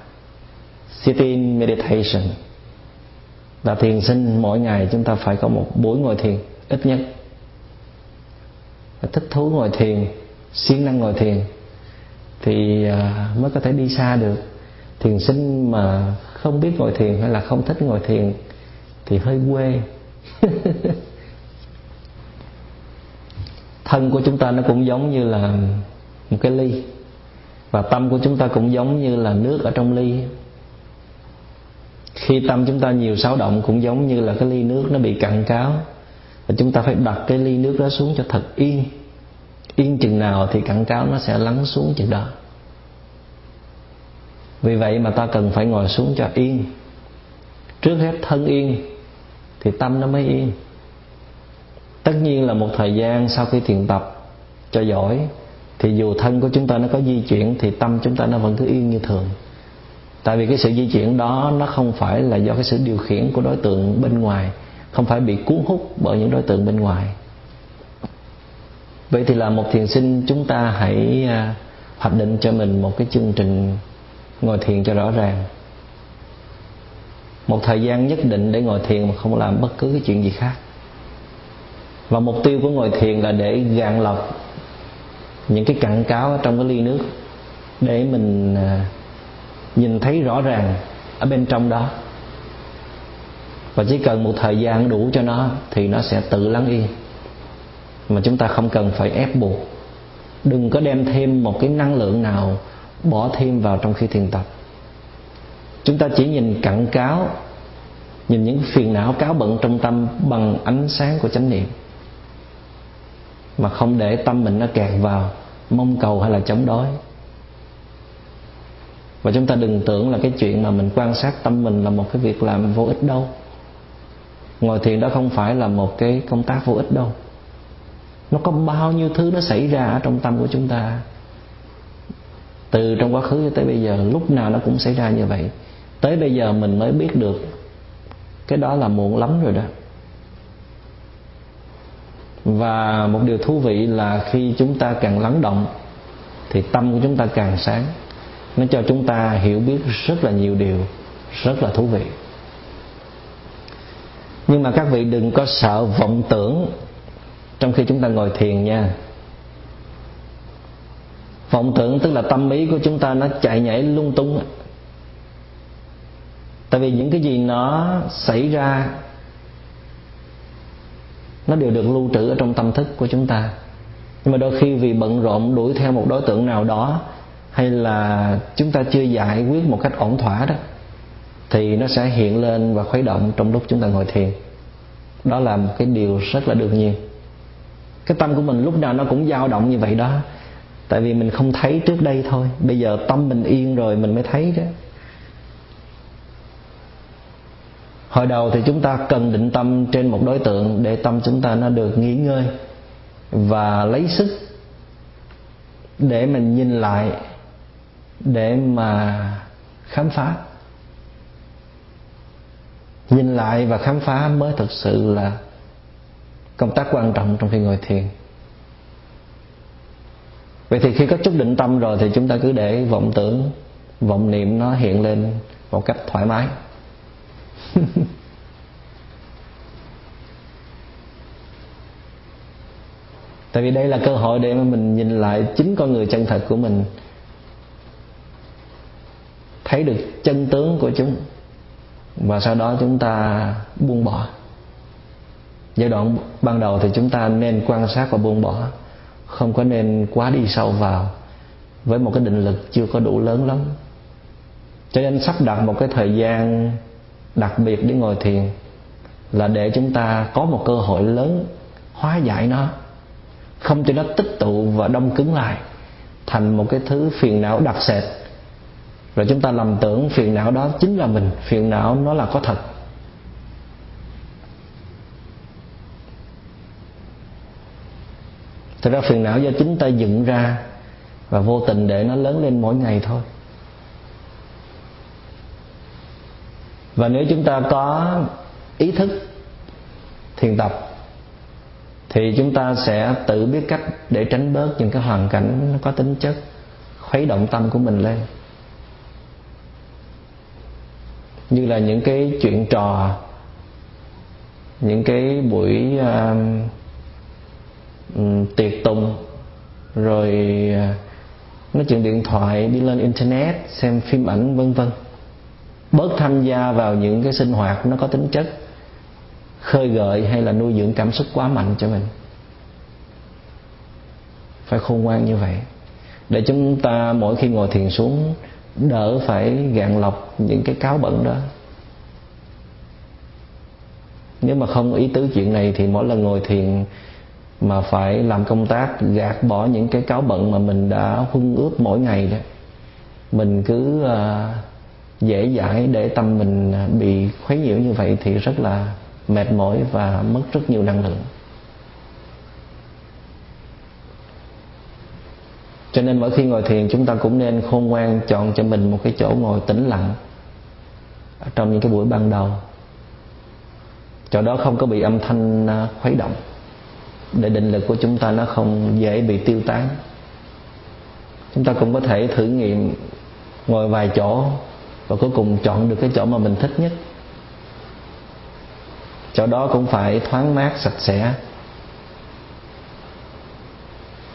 Sitting meditation. Là thiền sinh mỗi ngày chúng ta phải có một buổi ngồi thiền, ít nhất. Thích thú ngồi thiền, siêng năng ngồi thiền thì à, mới có thể đi xa được. Thiền sinh mà không biết ngồi thiền hay là không thích ngồi thiền thì hơi quê. <laughs> Thân của chúng ta nó cũng giống như là một cái ly. Và tâm của chúng ta cũng giống như là nước ở trong ly. Khi tâm chúng ta nhiều xáo động cũng giống như là cái ly nước nó bị cạn cáo. Và chúng ta phải đặt cái ly nước đó xuống cho thật yên. Yên chừng nào thì cạn cáo nó sẽ lắng xuống chừng đó. Vì vậy mà ta cần phải ngồi xuống cho yên. Trước hết thân yên thì tâm nó mới yên. Tất nhiên là một thời gian sau khi thiền tập cho giỏi, thì dù thân của chúng ta nó có di chuyển, thì tâm chúng ta nó vẫn cứ yên như thường. Tại vì cái sự di chuyển đó, nó không phải là do cái sự điều khiển của đối tượng bên ngoài, không phải bị cuốn hút bởi những đối tượng bên ngoài. Vậy thì là một thiền sinh, chúng ta hãy à, hoạch định cho mình một cái chương trình ngồi thiền cho rõ ràng một thời gian nhất định để ngồi thiền mà không làm bất cứ cái chuyện gì khác. Và mục tiêu của ngồi thiền là để gạn lọc những cái cặn cáo ở trong cái ly nước để mình à, nhìn thấy rõ ràng ở bên trong đó. Và chỉ cần một thời gian đủ cho nó thì nó sẽ tự lắng yên. Mà chúng ta không cần phải ép buộc. Đừng có đem thêm một cái năng lượng nào bỏ thêm vào trong khi thiền tập chúng ta chỉ nhìn cặn cáo, nhìn những phiền não cáo bận trong tâm bằng ánh sáng của chánh niệm. Mà không để tâm mình nó kẹt vào mong cầu hay là chống đối. Và chúng ta đừng tưởng là cái chuyện mà mình quan sát tâm mình là một cái việc làm vô ích đâu. Ngồi thiền đó không phải là một cái công tác vô ích đâu. Nó có bao nhiêu thứ nó xảy ra ở trong tâm của chúng ta? Từ trong quá khứ cho tới bây giờ, lúc nào nó cũng xảy ra như vậy tới bây giờ mình mới biết được cái đó là muộn lắm rồi đó. Và một điều thú vị là khi chúng ta càng lắng động, thì tâm của chúng ta càng sáng. Nó cho chúng ta hiểu biết rất là nhiều điều, rất là thú vị. Nhưng mà các vị đừng có sợ vọng tưởng trong khi chúng ta ngồi thiền nha. Vọng tưởng tức là tâm ý của chúng ta nó chạy nhảy lung tung tại vì những cái gì nó xảy ra, nó đều được lưu trữ ở trong tâm thức của chúng ta. Nhưng mà đôi khi vì bận rộn đuổi theo một đối tượng nào đó, hay là chúng ta chưa giải quyết một cách ổn thỏa đó, thì nó sẽ hiện lên và khuấy động trong lúc chúng ta ngồi thiền. Đó là một cái điều rất là đương nhiên. Cái tâm của mình lúc nào nó cũng dao động như vậy đó. Tại vì mình không thấy trước đây thôi. Bây giờ tâm mình yên rồi, mình mới thấy đó. Hồi đầu thì chúng ta cần định tâm trên một đối tượng để tâm chúng ta nó được nghỉ ngơi và lấy sức để mình nhìn lại, để mà khám phá. Nhìn lại và khám phá mới thực sự là công tác quan trọng trong khi ngồi thiền. Vậy thì khi có chút định tâm rồi thì chúng ta cứ để vọng tưởng, vọng niệm nó hiện lên một cách thoải mái. <laughs> tại vì đây là cơ hội để mà mình nhìn lại chính con người chân thật của mình. Thấy được chân tướng của chúng, và sau đó chúng ta buông bỏ. Giai đoạn ban đầu thì chúng ta nên quan sát và buông bỏ. Không có nên quá đi sâu vào với một cái định lực chưa có đủ lớn lắm. Cho nên sắp đặt một cái thời gian đặc biệt để ngồi thiền, là để chúng ta có một cơ hội lớn hóa giải nó, không cho nó tích tụ và đông cứng lại thành một cái thứ phiền não đặc sệt. Rồi chúng ta lầm tưởng phiền não đó chính là mình, phiền não nó là có thật. Thật ra phiền não do chính ta dựng ra và vô tình để nó lớn lên mỗi ngày thôi. Và nếu chúng ta có ý thức thiền tập thì chúng ta sẽ tự biết cách để tránh bớt những cái hoàn cảnh nó có tính chất khuấy động tâm của mình lên. Như là những cái chuyện trò những cái buổi uh, tiệc tùng rồi uh, nói chuyện điện thoại đi lên internet xem phim ảnh vân vân bớt tham gia vào những cái sinh hoạt nó có tính chất khơi gợi hay là nuôi dưỡng cảm xúc quá mạnh cho mình. Phải khôn ngoan như vậy. Để chúng ta mỗi khi ngồi thiền xuống đỡ phải gạn lọc những cái cáo bẩn đó. Nếu mà không ý tứ chuyện này thì mỗi lần ngồi thiền mà phải làm công tác gạt bỏ những cái cáo bận mà mình đã huân ướp mỗi ngày đó mình cứ uh, dễ dãi để tâm mình bị khuấy nhiễu như vậy thì rất là mệt mỏi và mất rất nhiều năng lượng. Cho nên mỗi khi ngồi thiền, chúng ta cũng nên khôn ngoan chọn cho mình một cái chỗ ngồi tĩnh lặng trong những cái buổi ban đầu. Chỗ đó không có bị âm thanh à, khuấy động, để định lực của chúng ta nó không dễ bị tiêu tán. Chúng ta cũng có thể thử nghiệm ngồi vài chỗ và cuối cùng chọn được cái chỗ mà mình thích nhất. Chỗ đó cũng phải thoáng mát, sạch sẽ.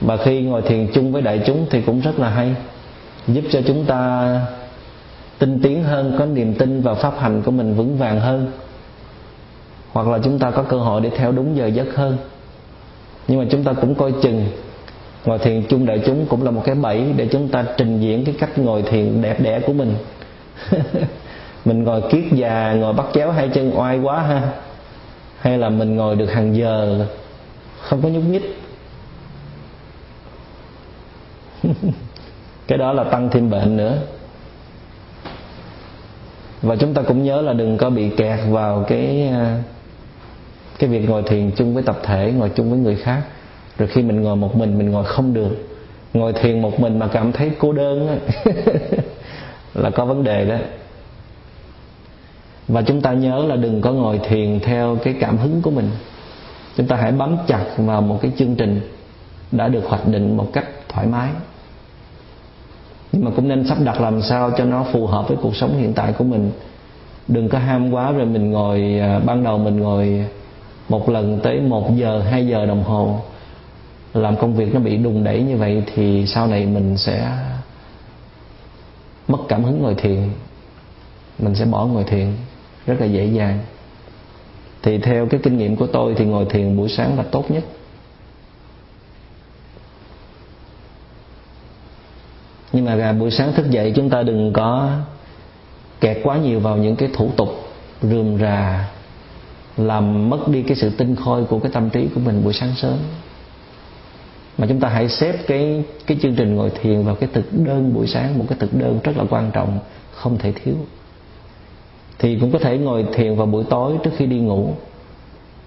Mà khi ngồi thiền chung với đại chúng thì cũng rất là hay, giúp cho chúng ta tinh tiến hơn, có niềm tin vào pháp hành của mình vững vàng hơn. Hoặc là chúng ta có cơ hội để theo đúng giờ giấc hơn. Nhưng mà chúng ta cũng coi chừng, ngồi thiền chung đại chúng cũng là một cái bẫy để chúng ta trình diễn cái cách ngồi thiền đẹp đẽ của mình. <laughs> mình ngồi kiết già, ngồi bắt chéo hai chân oai quá ha. Hay là mình ngồi được hàng giờ, không có nhúc nhích. <laughs> Cái đó là tăng thêm bệnh nữa. Và chúng ta cũng nhớ là đừng có bị kẹt vào cái à, cái việc ngồi thiền chung với tập thể, ngồi chung với người khác. Rồi khi mình ngồi một mình mình ngồi không được. Ngồi thiền một mình mà cảm thấy cô đơn á. <laughs> là có vấn đề đó. Và chúng ta nhớ là đừng có ngồi thiền theo cái cảm hứng của mình. Chúng ta hãy bám chặt vào một cái chương trình đã được hoạch định một cách thoải mái. Nhưng mà cũng nên sắp đặt làm sao cho nó phù hợp với cuộc sống hiện tại của mình. Đừng có ham quá rồi mình ngồi à, ban đầu mình ngồi một lần tới một giờ, hai giờ đồng hồ. Làm công việc nó bị đùng đẩy như vậy thì sau này mình sẽ mất cảm hứng ngồi thiền, mình sẽ bỏ ngồi thiền rất là dễ dàng. Thì theo cái kinh nghiệm của tôi thì ngồi thiền buổi sáng là tốt nhất. Nhưng mà buổi sáng thức dậy chúng ta đừng có kẹt quá nhiều vào những cái thủ tục rườm rà, làm mất đi cái sự tinh khôi của cái tâm trí của mình buổi sáng sớm mà chúng ta hãy xếp cái cái chương trình ngồi thiền vào cái thực đơn buổi sáng một cái thực đơn rất là quan trọng không thể thiếu. Thì cũng có thể ngồi thiền vào buổi tối trước khi đi ngủ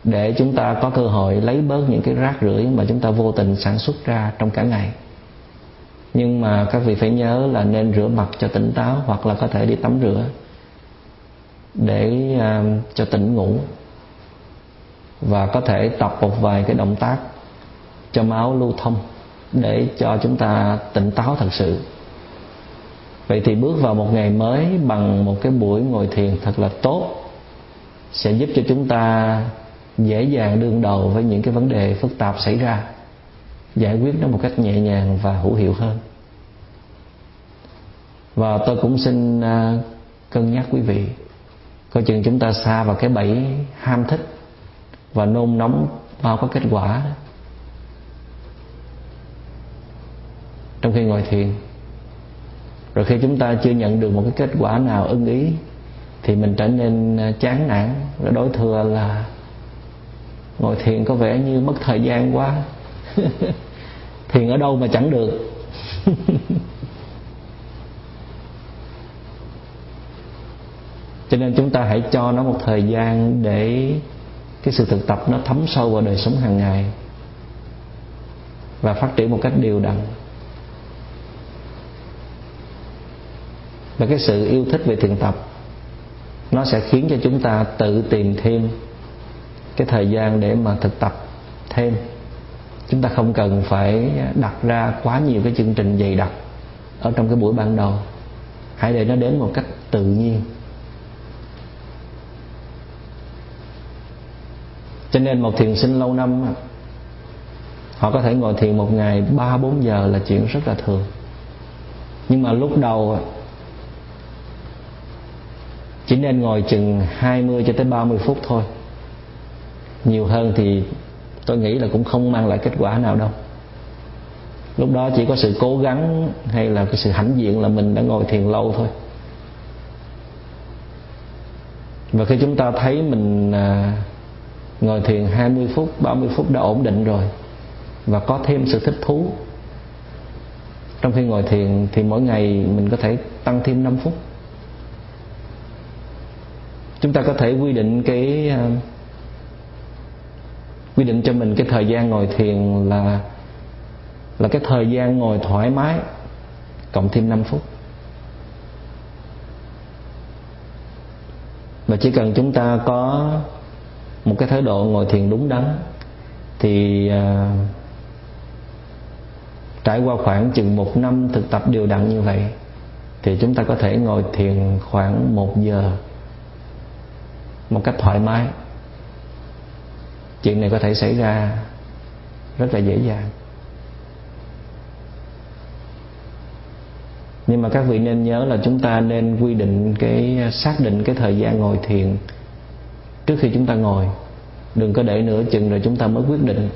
để chúng ta có cơ hội lấy bớt những cái rác rưởi mà chúng ta vô tình sản xuất ra trong cả ngày. Nhưng mà các vị phải nhớ là nên rửa mặt cho tỉnh táo hoặc là có thể đi tắm rửa để uh, cho tỉnh ngủ. Và có thể tập một vài cái động tác cho máu lưu thông để cho chúng ta tỉnh táo thật sự. Vậy thì bước vào một ngày mới bằng một cái buổi ngồi thiền thật là tốt, sẽ giúp cho chúng ta dễ dàng đương đầu với những cái vấn đề phức tạp xảy ra, giải quyết nó một cách nhẹ nhàng và hữu hiệu hơn. Và tôi cũng xin à, cân nhắc quý vị, coi chừng chúng ta xa vào cái bẫy ham thích và nôn nóng bao có kết quả. Trong khi ngồi thiền. Rồi khi chúng ta chưa nhận được một cái kết quả nào ưng ý, thì mình trở nên à, chán nản, rồi đối thừa là ngồi thiền có vẻ như mất thời gian quá. <laughs> Thiền ở đâu mà chẳng được. <laughs> Cho nên chúng ta hãy cho nó một thời gian để cái sự thực tập nó thấm sâu vào đời sống hàng ngày và phát triển một cách đều đặn. Và cái sự yêu thích về thiền tập, nó sẽ khiến cho chúng ta tự tìm thêm cái thời gian để mà thực tập thêm. Chúng ta không cần phải đặt ra quá nhiều cái chương trình dày đặc ở trong cái buổi ban đầu. Hãy để nó đến một cách tự nhiên. Cho nên một thiền sinh lâu năm họ có thể ngồi thiền một ngày ba bốn giờ là chuyện rất là thường. Nhưng mà lúc đầu chỉ nên ngồi chừng 20 cho tới 30 phút thôi. Nhiều hơn thì tôi nghĩ là cũng không mang lại kết quả nào đâu. Lúc đó chỉ có sự cố gắng hay là cái sự hãnh diện là mình đã ngồi thiền lâu thôi. Và khi chúng ta thấy mình à, ngồi thiền 20 phút 30 phút đã ổn định rồi và có thêm sự thích thú, trong khi ngồi thiền thì mỗi ngày mình có thể tăng thêm 5 phút chúng ta có thể quy định cái à, quy định cho mình cái thời gian ngồi thiền là là cái thời gian ngồi thoải mái cộng thêm 5 phút. Và chỉ cần chúng ta có một cái thái độ ngồi thiền đúng đắn thì à, trải qua khoảng chừng một năm thực tập đều đặn như vậy thì chúng ta có thể ngồi thiền khoảng một giờ một cách thoải mái. Chuyện này có thể xảy ra rất là dễ dàng. Nhưng mà các vị nên nhớ là chúng ta nên quy định cái, xác định cái thời gian ngồi thiền trước khi chúng ta ngồi. Đừng có để nửa chừng rồi chúng ta mới quyết định.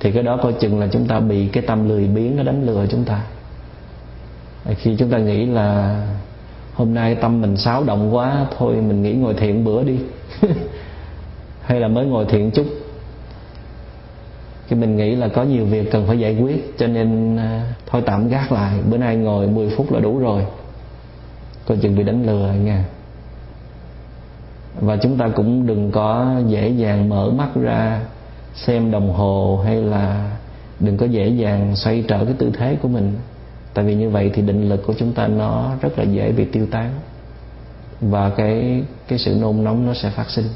Thì cái đó coi chừng là chúng ta bị cái tâm lười biếng nó đánh lừa chúng ta. Khi chúng ta nghĩ là hôm nay tâm mình xáo động quá, thôi mình nghĩ ngồi thiện bữa đi. <laughs> Hay là mới ngồi thiện chút. Cái mình nghĩ là có nhiều việc cần phải giải quyết, cho nên à, thôi tạm gác lại. Bữa nay ngồi 10 phút là đủ rồi. Coi chừng bị đánh lừa nha. Và chúng ta cũng đừng có dễ dàng mở mắt ra xem đồng hồ hay là đừng có dễ dàng xoay trở cái tư thế của mình tại vì như vậy thì định lực của chúng ta nó rất là dễ bị tiêu tán. Và cái cái sự nôn nóng nó sẽ phát sinh.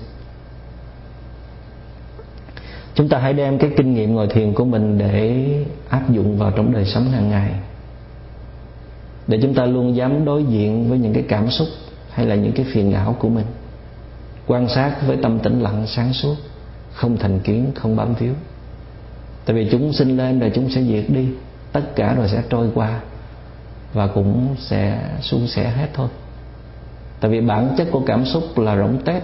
Chúng ta hãy đem cái kinh nghiệm ngồi thiền của mình để áp dụng vào trong đời sống hàng ngày. Để chúng ta luôn dám đối diện với những cái cảm xúc hay là những cái phiền não của mình. Quan sát với tâm tĩnh lặng, sáng suốt, không thành kiến, không bám víu. Tại vì chúng sinh lên rồi chúng sẽ diệt đi tất cả rồi sẽ trôi qua và cũng sẽ suôn sẻ hết thôi. Tại vì bản chất của cảm xúc là rỗng tét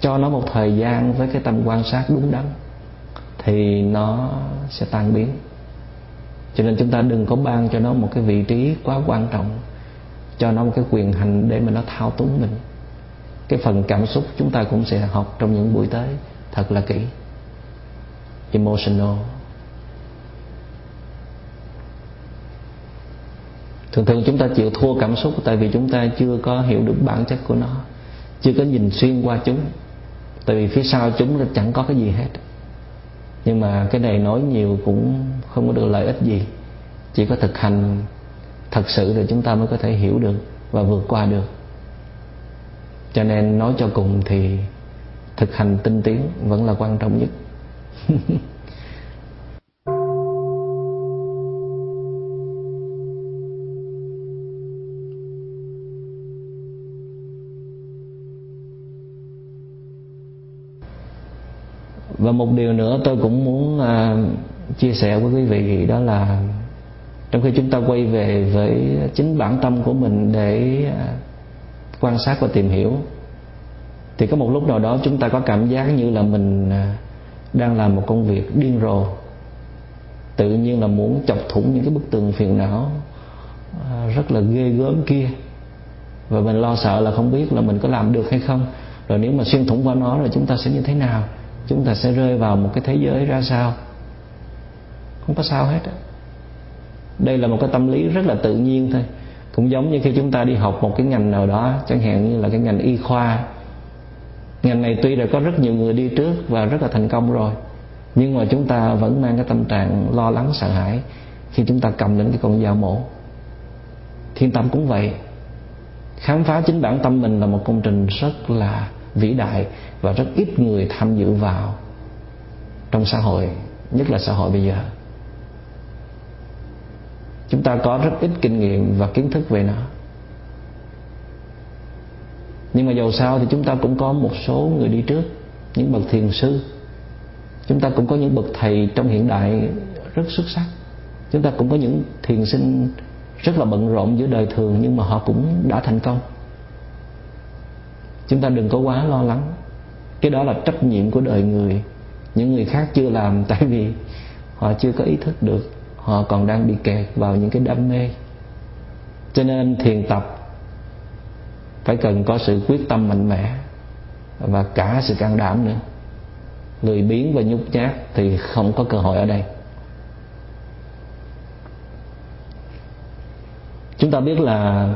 cho nó một thời gian với cái tâm quan sát đúng đắn thì nó sẽ tan biến. Cho nên chúng ta đừng có ban cho nó một cái vị trí quá quan trọng, cho nó một cái quyền hành để mà nó thao túng mình. Cái phần cảm xúc chúng ta cũng sẽ học trong những buổi tới, thật là kỹ. Emotional. Thường thường chúng ta chịu thua cảm xúc tại vì chúng ta chưa có hiểu được bản chất của nó, chưa có nhìn xuyên qua chúng. Tại vì phía sau chúng là chẳng có cái gì hết. Nhưng mà cái này nói nhiều cũng không có được lợi ích gì. Chỉ có thực hành thật sự rồi chúng ta mới có thể hiểu được và vượt qua được. Cho nên nói cho cùng thì thực hành tinh tiến vẫn là quan trọng nhất. <laughs> và một điều nữa tôi cũng muốn à, chia sẻ với quý vị đó là trong khi chúng ta quay về với chính bản tâm của mình để à, quan sát và tìm hiểu thì có một lúc nào đó chúng ta có cảm giác như là mình à, đang làm một công việc điên rồ tự nhiên là muốn chọc thủng những cái bức tường phiền não à, rất là ghê gớm kia. Và mình lo sợ là không biết là mình có làm được hay không. Rồi nếu mà xuyên thủng qua nó rồi chúng ta sẽ như thế nào? Chúng ta sẽ rơi vào một cái thế giới ra sao? Không có sao hết đây là một cái tâm lý rất là tự nhiên thôi. Cũng giống như khi chúng ta đi học một cái ngành nào đó, chẳng hạn như là cái ngành y khoa. Ngành này tuy đã có rất nhiều người đi trước và rất là thành công rồi, nhưng mà chúng ta vẫn mang cái tâm trạng lo lắng, sợ hãi khi chúng ta cầm đến cái con dao mổ. Thiên tâm cũng vậy. Khám phá chính bản tâm mình là một công trình rất là vĩ đại và rất ít người tham dự vào trong xã hội, nhất là xã hội bây giờ. Chúng ta có rất ít kinh nghiệm và kiến thức về nó. Nhưng mà dầu sao thì chúng ta cũng có một số người đi trước, những bậc thiền sư. Chúng ta cũng có những bậc thầy trong hiện đại rất xuất sắc. Chúng ta cũng có những thiền sinh rất là bận rộn giữa đời thường nhưng mà họ cũng đã thành công chúng ta đừng có quá lo lắng. Cái đó là trách nhiệm của đời người. Những người khác chưa làm, <laughs> tại vì họ chưa có ý thức được họ còn đang bị kẹt vào những cái đam mê. Cho nên thiền tập phải cần có sự quyết tâm mạnh mẽ và cả sự can đảm nữa. Lười biếng và nhút nhát thì không có cơ hội ở đây. Chúng ta biết là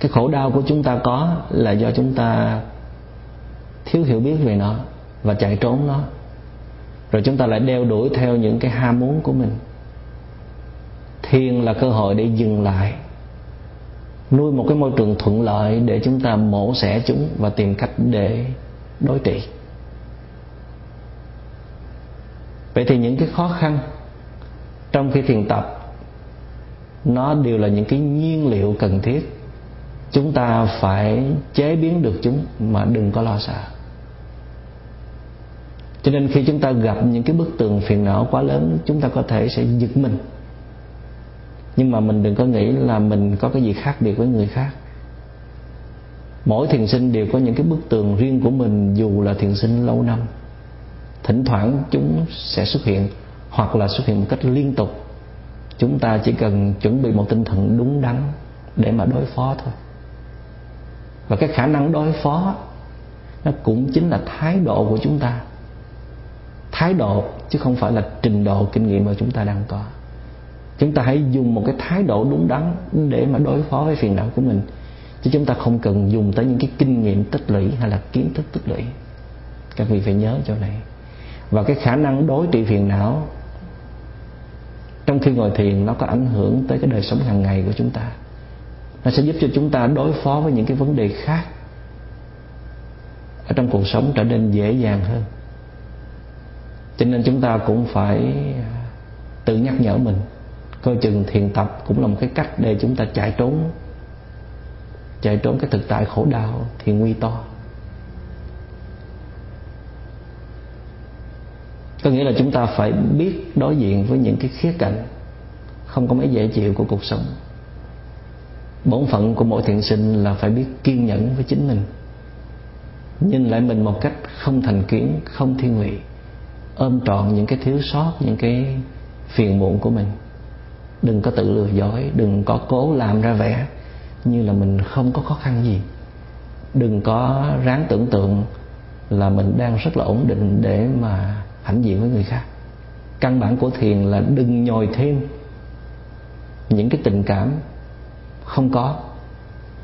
cái khổ đau của chúng ta có là do chúng ta thiếu hiểu biết về nó và chạy trốn nó. Rồi chúng ta lại đeo đuổi theo những cái ham muốn của mình. Thiền là cơ hội để dừng lại, nuôi một cái môi trường thuận lợi để chúng ta mổ xẻ chúng và tìm cách để đối trị. Vậy thì những cái khó khăn trong khi thiền tập, nó đều là những cái nhiên liệu cần thiết chúng ta phải chế biến được chúng mà đừng có lo sợ. Cho nên khi chúng ta gặp những cái bức tường phiền não quá lớn, chúng ta có thể sẽ giật mình. Nhưng mà mình đừng có nghĩ là mình có cái gì khác biệt với người khác. Mỗi thiền sinh đều có những cái bức tường riêng của mình, dù là thiền sinh lâu năm. Thỉnh thoảng chúng sẽ xuất hiện, hoặc là xuất hiện một cách liên tục. Chúng ta chỉ cần chuẩn bị một tinh thần đúng đắn để mà đối phó thôi và cái khả năng đối phó nó cũng chính là thái độ của chúng ta. Thái độ chứ không phải là trình độ kinh nghiệm mà chúng ta đang có. Chúng ta hãy dùng một cái thái độ đúng đắn để mà đối phó với phiền não của mình. Chứ chúng ta không cần dùng tới những cái kinh nghiệm tích lũy hay là kiến thức tích lũy. Các vị phải nhớ chỗ này. Và cái khả năng đối trị phiền não trong khi ngồi thiền nó có ảnh hưởng tới cái đời sống hàng ngày của chúng ta nó sẽ giúp cho chúng ta đối phó với những cái vấn đề khác. Ở trong cuộc sống trở nên dễ dàng hơn. Cho nên chúng ta cũng phải tự nhắc nhở mình. Coi chừng thiền tập cũng là một cái cách để chúng ta chạy trốn. Chạy trốn cái thực tại khổ đau thì nguy to. Có nghĩa là chúng ta phải biết đối diện với những cái khía cạnh không có mấy dễ chịu của cuộc sống bổn phận của mỗi thiện sinh là phải biết kiên nhẫn với chính mình. Nhìn lại mình một cách không thành kiến, không thiên vị, ôm trọn những cái thiếu sót, những cái phiền muộn của mình. Đừng có tự lừa dối, đừng có cố làm ra vẻ như là mình không có khó khăn gì. Đừng có ráng tưởng tượng là mình đang rất là ổn định để mà hãnh diện với người khác. Căn bản của thiền là đừng nhồi thêm những cái tình cảm không có,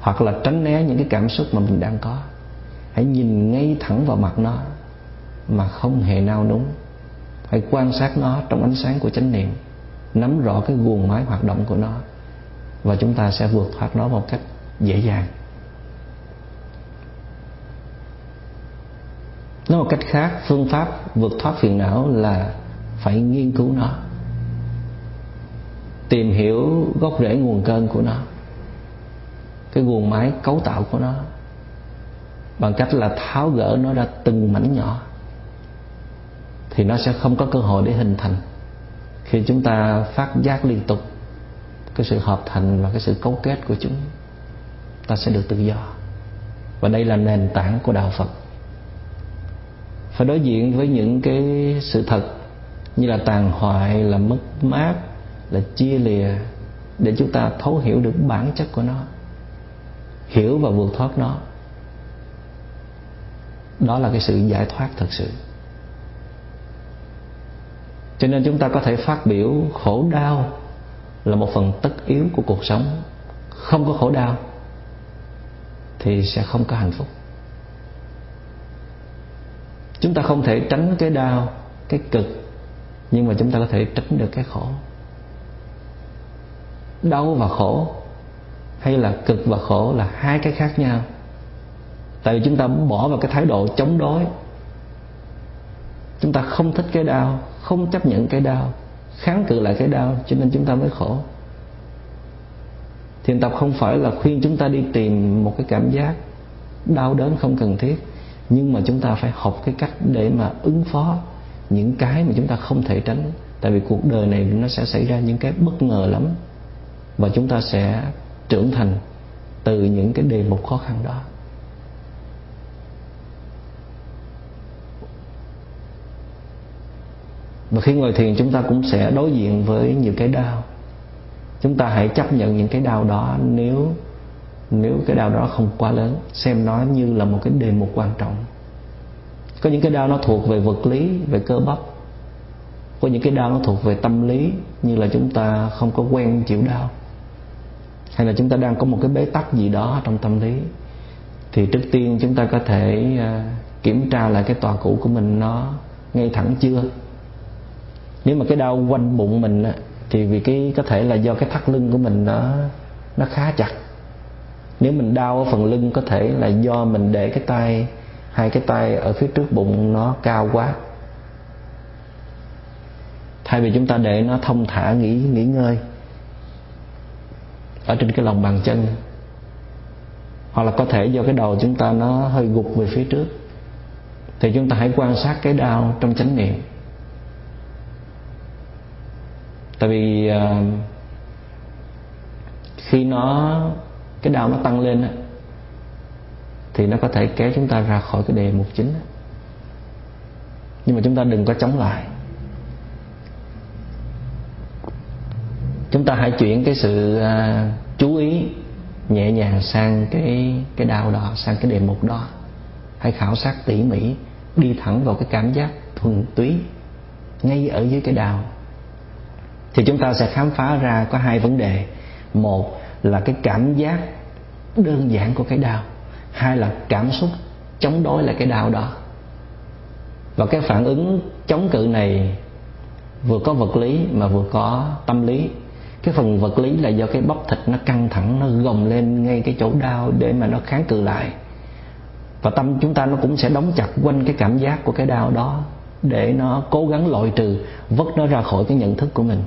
hoặc là tránh né những cái cảm xúc mà mình đang có. Hãy nhìn ngay thẳng vào mặt nó, mà không hề nao núng. Hãy quan sát nó trong ánh sáng của chánh niệm, nắm rõ cái guồng máy hoạt động của nó, và chúng ta sẽ vượt thoát nó một cách dễ dàng. Nói một cách khác, phương pháp vượt thoát phiền não là phải nghiên cứu nó, tìm hiểu gốc rễ nguồn cơn của nó cái nguồn máy cấu tạo của nó. Bằng cách là tháo gỡ nó ra từng mảnh nhỏ, thì nó sẽ không có cơ hội để hình thành. Khi chúng ta phát giác liên tục, cái sự hợp thành và cái sự cấu kết của chúng, ta sẽ được tự do. Và đây là nền tảng của đạo phật. Phải đối diện với những cái sự thật như là tàn hoại, là mất mát, là chia lìa, để chúng ta thấu hiểu được bản chất của nó hiểu và vượt thoát nó. Đó là cái sự giải thoát thật sự. Cho nên chúng ta có thể phát biểu khổ đau là một phần tất yếu của cuộc sống. Không có khổ đau thì sẽ không có hạnh phúc. Chúng ta không thể tránh cái đau, cái cực, nhưng mà chúng ta có thể tránh được cái khổ. Đau và khổ hay là cực và khổ là hai cái khác nhau. Tại vì chúng ta bỏ vào cái thái độ chống đối. Chúng ta không thích cái đau, không chấp nhận cái đau, kháng cự lại cái đau, cho nên chúng ta mới khổ. Thiền tập không phải là khuyên chúng ta đi tìm một cái cảm giác đau đớn không cần thiết, nhưng mà chúng ta phải học cái cách để mà ứng phó những cái mà chúng ta không thể tránh. Tại vì cuộc đời này nó sẽ xảy ra những cái bất ngờ lắm. Và chúng ta sẽ trưởng thành từ những cái đề mục khó khăn đó. Và khi ngồi thiền, chúng ta cũng sẽ đối diện với nhiều cái đau. Chúng ta hãy chấp nhận những cái đau đó nếu nếu cái đau đó không quá lớn, xem nó như là một cái đề mục quan trọng. Có những cái đau nó thuộc về vật lý, về cơ bắp. Có những cái đau nó thuộc về tâm lý, như là chúng ta không có quen chịu đau hay là chúng ta đang có một cái bế tắc gì đó trong tâm lý, thì trước tiên chúng ta có thể à, kiểm tra lại cái tòa cũ của mình nó ngay thẳng chưa. Nếu mà cái đau quanh bụng mình thì vì cái, có thể là do cái thắt lưng của mình nó nó khá chặt. Nếu mình đau ở phần lưng, có thể là do mình để cái tay, hai cái tay ở phía trước bụng nó cao quá. Thay vì chúng ta để nó thông thả, nghỉ nghỉ ngơi ở trên cái lòng bàn chân. Hoặc là có thể do cái đầu chúng ta nó hơi gục về phía trước. Thì chúng ta hãy quan sát cái đau trong chánh niệm. Tại vì uh, khi nó cái đau nó tăng lên thì nó có thể kéo chúng ta ra khỏi cái đề mục chính nhưng mà chúng ta đừng có chống lại. Chúng ta hãy chuyển cái sự à, chú ý nhẹ nhàng sang cái cái đau đó, sang cái đề mục đó. Hãy khảo sát tỉ mỉ, đi thẳng vào cái cảm giác thuần túy ngay ở dưới cái đau. Thì chúng ta sẽ khám phá ra có hai vấn đề. Một là cái cảm giác đơn giản của cái đau. Hai là cảm xúc chống đối lại cái đau đó. Và cái phản ứng chống cự này vừa có vật lý mà vừa có tâm lý cái phần vật lý là do cái bắp thịt nó căng thẳng, nó gồng lên ngay cái chỗ đau để mà nó kháng cự lại. Và tâm chúng ta nó cũng sẽ đóng chặt quanh cái cảm giác của cái đau đó để nó cố gắng loại trừ, vứt nó ra khỏi cái nhận thức của mình.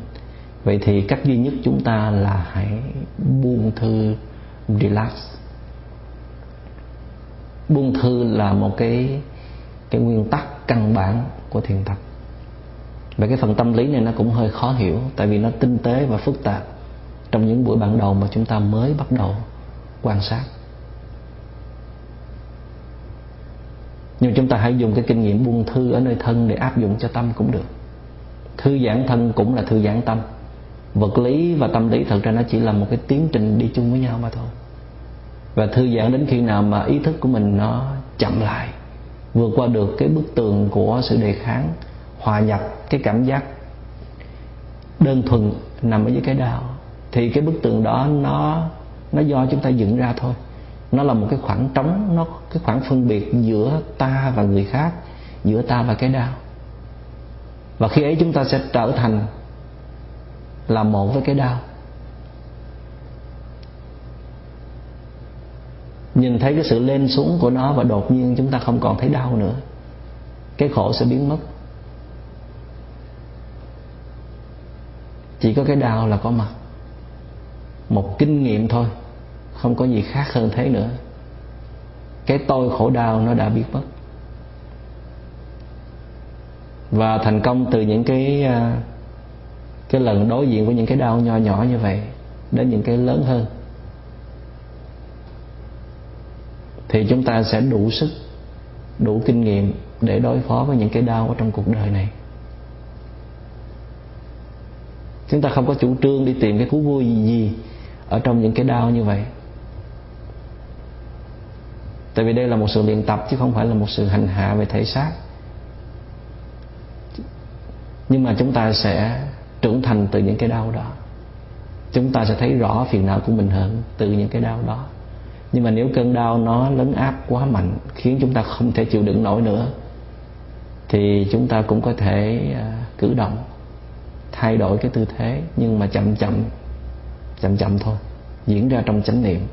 Vậy thì cách duy nhất chúng ta là hãy buông thư, relax. Buông thư là một cái cái nguyên tắc căn bản của thiền tập và cái phần tâm lý này nó cũng hơi khó hiểu, tại vì nó tinh tế và phức tạp trong những buổi ban đầu mà chúng ta mới bắt đầu quan sát. Nhưng chúng ta hãy dùng cái kinh nghiệm buông thư ở nơi thân để áp dụng cho tâm cũng được. Thư giãn thân cũng là thư giãn tâm. Vật lý và tâm lý thật ra nó chỉ là một cái tiến trình đi chung với nhau mà thôi. Và thư giãn đến khi nào mà ý thức của mình nó chậm lại, vượt qua được cái bức tường của sự đề kháng hòa nhập cái cảm giác đơn thuần nằm ở dưới cái đau thì cái bức tường đó nó nó do chúng ta dựng ra thôi. Nó là một cái khoảng trống, nó cái khoảng phân biệt giữa ta và người khác, giữa ta và cái đau và khi ấy chúng ta sẽ trở thành là một với cái đau nhìn thấy cái sự lên xuống của nó và đột nhiên chúng ta không còn thấy đau nữa, cái khổ sẽ biến mất. Chỉ có cái đau là có mặt. Một kinh nghiệm thôi, không có gì khác hơn thế nữa. Cái tôi khổ đau nó đã biết mất. Và thành công từ những cái à, cái lần đối diện với những cái đau nho nhỏ như vậy đến những cái lớn hơn. Thì chúng ta sẽ đủ sức, đủ kinh nghiệm để đối phó với những cái đau ở trong cuộc đời này chúng ta không có chủ trương đi tìm cái thú vui gì ở trong những cái đau như vậy. Tại vì đây là một sự luyện tập chứ không phải là một sự hành hạ về thể xác. Nhưng mà chúng ta sẽ trưởng thành từ những cái đau đó. Chúng ta sẽ thấy rõ phiền não của mình hơn từ những cái đau đó. Nhưng mà nếu cơn đau nó lấn áp quá mạnh, khiến chúng ta không thể chịu đựng nổi nữa, thì chúng ta cũng có thể à, cử động thay đổi cái tư thế, nhưng mà chậm chậm chậm chậm thôi, diễn ra trong chánh niệm.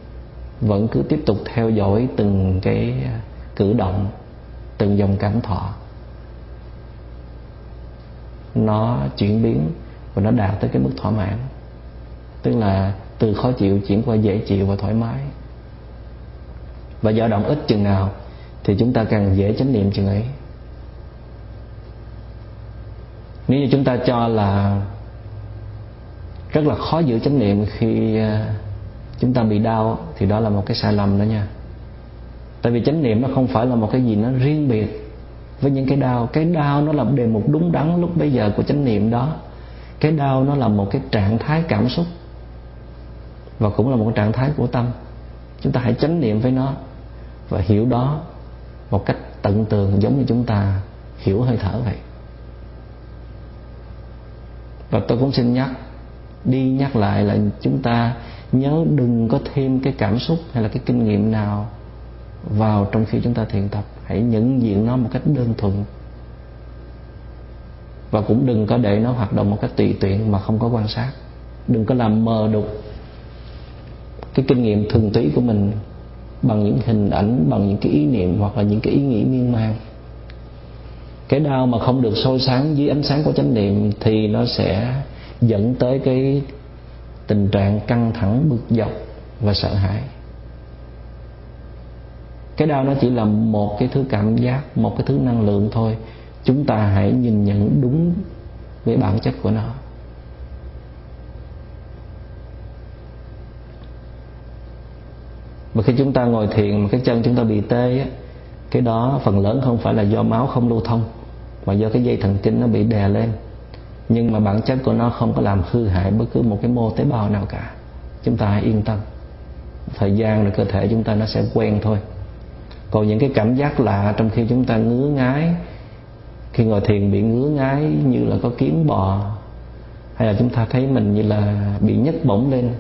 Vẫn cứ tiếp tục theo dõi từng cái cử động, từng dòng cảm thọ. Nó chuyển biến và nó đạt tới cái mức thỏa mãn. Tức là từ khó chịu chuyển qua dễ chịu và thoải mái. Và dao động ít chừng nào thì chúng ta càng dễ chánh niệm chừng ấy nếu như chúng ta cho là rất là khó giữ chánh niệm khi à, chúng ta bị đau, thì đó là một cái sai lầm đó nha. Tại vì chánh niệm nó không phải là một cái gì nó riêng biệt với những cái đau. Cái đau nó là đề mục đúng đắn lúc bây giờ của chánh niệm đó. Cái đau nó là một cái trạng thái cảm xúc và cũng là một trạng thái của tâm. Chúng ta hãy chánh niệm với nó và hiểu đó một cách tận tường giống như chúng ta hiểu hơi thở vậy và tôi cũng xin nhắc, đi nhắc lại là chúng ta nhớ đừng có thêm cái cảm xúc hay là cái kinh nghiệm nào vào trong khi chúng ta thiền tập. Hãy nhận diện nó một cách đơn thuần. Và cũng đừng có để nó hoạt động một cách tùy tiện mà không có quan sát. Đừng có làm mờ đục cái kinh nghiệm thường túy của mình bằng những hình ảnh, bằng những cái ý niệm hoặc là những cái ý nghĩ miên man cái đau mà không được soi sáng dưới ánh sáng của chánh niệm thì nó sẽ dẫn tới cái tình trạng căng thẳng, bực dọc và sợ hãi. Cái đau nó chỉ là một cái thứ cảm giác, một cái thứ năng lượng thôi. Chúng ta hãy nhìn nhận đúng với bản chất của nó. Mà khi chúng ta ngồi thiền mà cái chân chúng ta bị tê á cái đó phần lớn không phải là do máu không lưu thông, mà do cái dây thần kinh nó bị đè lên. Nhưng mà bản chất của nó không có làm hư hại bất cứ một cái mô tế bào nào cả. Chúng ta hãy yên tâm. Thời gian là cơ thể chúng ta nó sẽ quen thôi. Còn những cái cảm giác lạ trong khi chúng ta ngứa ngái khi ngồi thiền bị ngứa ngái như là có kiến bò, hay là chúng ta thấy mình như là bị nhấc bổng lên,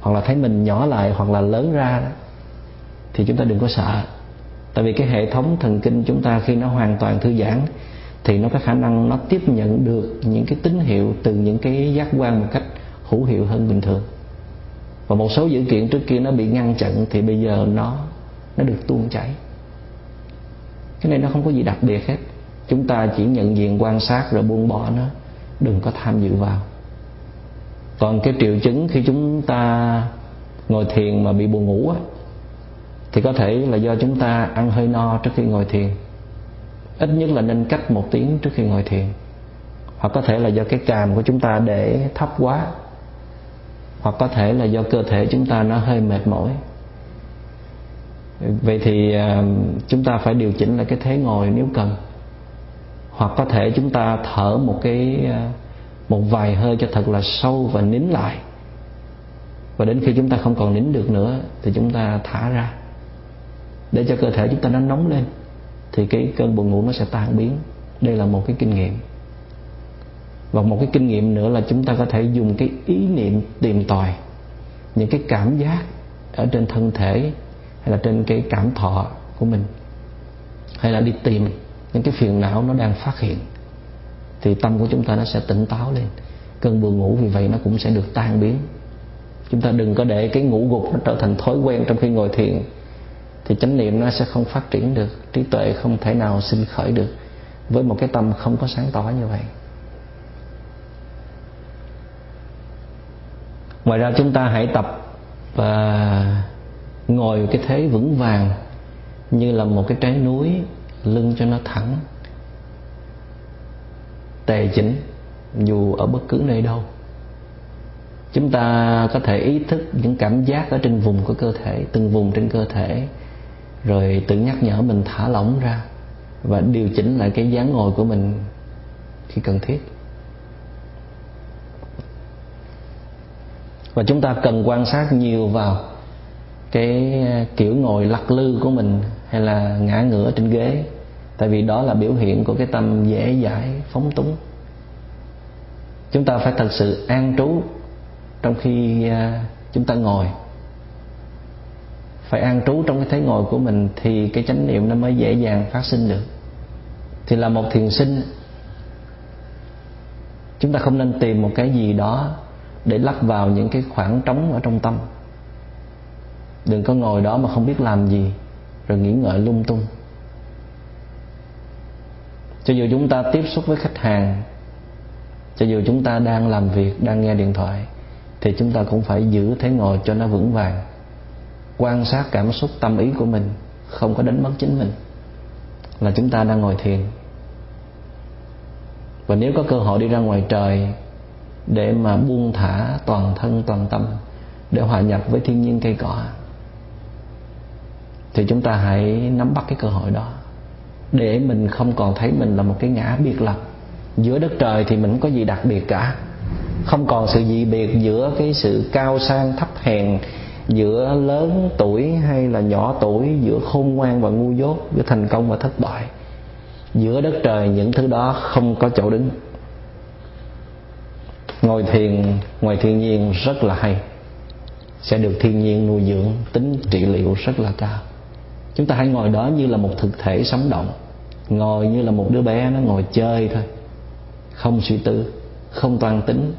hoặc là thấy mình nhỏ lại hoặc là lớn ra thì chúng ta đừng có sợ tại vì cái hệ thống thần kinh chúng ta khi nó hoàn toàn thư giãn thì nó có khả năng nó tiếp nhận được những cái tín hiệu từ những cái giác quan một cách hữu hiệu hơn bình thường. Và một số dữ kiện trước kia nó bị ngăn chặn thì bây giờ nó nó được tuôn chảy. Cái này nó không có gì đặc biệt hết. Chúng ta chỉ nhận diện, quan sát rồi buông bỏ nó. Đừng có tham dự vào. Còn cái triệu chứng khi chúng ta ngồi thiền mà bị buồn ngủ á thì có thể là do chúng ta ăn hơi no trước khi ngồi thiền. Ít nhất là nên cách một tiếng trước khi ngồi thiền. Hoặc có thể là do cái càm của chúng ta để thấp quá. Hoặc có thể là do cơ thể chúng ta nó hơi mệt mỏi. Vậy thì à, chúng ta phải điều chỉnh lại cái thế ngồi nếu cần. Hoặc có thể chúng ta thở một cái à, một vài hơi cho thật là sâu và nín lại. Và đến khi chúng ta không còn nín được nữa thì chúng ta thả ra để cho cơ thể chúng ta nó nóng lên, thì cái cơn buồn ngủ nó sẽ tan biến. Đây là một cái kinh nghiệm. Và một cái kinh nghiệm nữa là chúng ta có thể dùng cái ý niệm tìm tòi, những cái cảm giác ở trên thân thể hay là trên cái cảm thọ của mình, hay là đi tìm những cái phiền não nó đang phát hiện, thì tâm của chúng ta nó sẽ tỉnh táo lên. Cơn buồn ngủ vì vậy nó cũng sẽ được tan biến. Chúng ta đừng có để cái ngủ gục nó trở thành thói quen trong khi ngồi thiền thì chánh niệm nó sẽ không phát triển được, trí tuệ không thể nào sinh khởi được. Với một cái tâm không có sáng tỏ như vậy. Ngoài ra chúng ta hãy tập và ngồi cái thế vững vàng như là một cái trái núi, lưng cho nó thẳng, tề chỉnh, dù ở bất cứ nơi đâu. Chúng ta có thể ý thức những cảm giác ở trên vùng của cơ thể, từng vùng trên cơ thể rồi tự nhắc nhở mình thả lỏng ra và điều chỉnh lại cái dáng ngồi của mình khi cần thiết. Và chúng ta cần quan sát nhiều vào cái kiểu ngồi lắc lư của mình hay là ngã ngửa trên ghế. Tại vì đó là biểu hiện của cái tâm dễ dãi, phóng túng. Chúng ta phải thật sự an trú trong khi à, chúng ta ngồi phải an trú trong cái thế ngồi của mình thì cái chánh niệm nó mới dễ dàng phát sinh được. Thì là một thiền sinh, chúng ta không nên tìm một cái gì đó để lắp vào những cái khoảng trống ở trong tâm. Đừng có ngồi đó mà không biết làm gì, rồi nghĩ ngợi lung tung. Cho dù chúng ta tiếp xúc với khách hàng, cho dù chúng ta đang làm việc, đang nghe điện thoại, thì chúng ta cũng phải giữ thế ngồi cho nó vững vàng quan sát cảm xúc tâm ý của mình, không có đánh mất chính mình, là chúng ta đang ngồi thiền. Và nếu có cơ hội đi ra ngoài trời để mà buông thả toàn thân, toàn tâm, để hòa nhập với thiên nhiên cây cỏ, thì chúng ta hãy nắm bắt cái cơ hội đó. Để mình không còn thấy mình là một cái ngã biệt lập. Giữa đất trời thì mình không có gì đặc biệt cả. Không còn sự dị biệt giữa cái sự cao sang, thấp hèn giữa lớn tuổi hay là nhỏ tuổi, giữa khôn ngoan và ngu dốt, giữa thành công và thất bại. Giữa đất trời những thứ đó không có chỗ đứng. Ngồi thiền, ngoài thiên nhiên rất là hay. Sẽ được thiên nhiên nuôi dưỡng, tính trị liệu rất là cao. Chúng ta hãy ngồi đó như là một thực thể sống động. Ngồi như là một đứa bé nó ngồi chơi thôi. Không suy tư, không toan tính,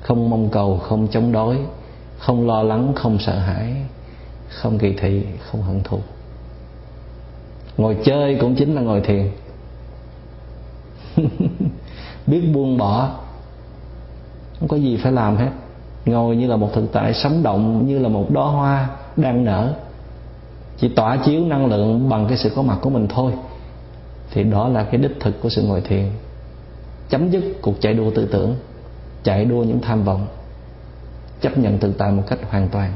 không mong cầu, không chống đối không lo lắng, không sợ hãi, không kỳ thị, không hận thù. Ngồi chơi cũng chính là ngồi thiền. <laughs> Biết buông bỏ, không có gì phải làm hết. Ngồi như là một thực tại sống động, như là một đóa hoa đang nở. Chỉ tỏa chiếu năng lượng bằng cái sự có mặt của mình thôi. Thì đó là cái đích thực của sự ngồi thiền. Chấm dứt cuộc chạy đua tư tưởng, chạy đua những tham vọng chấp nhận tự tại một cách hoàn toàn.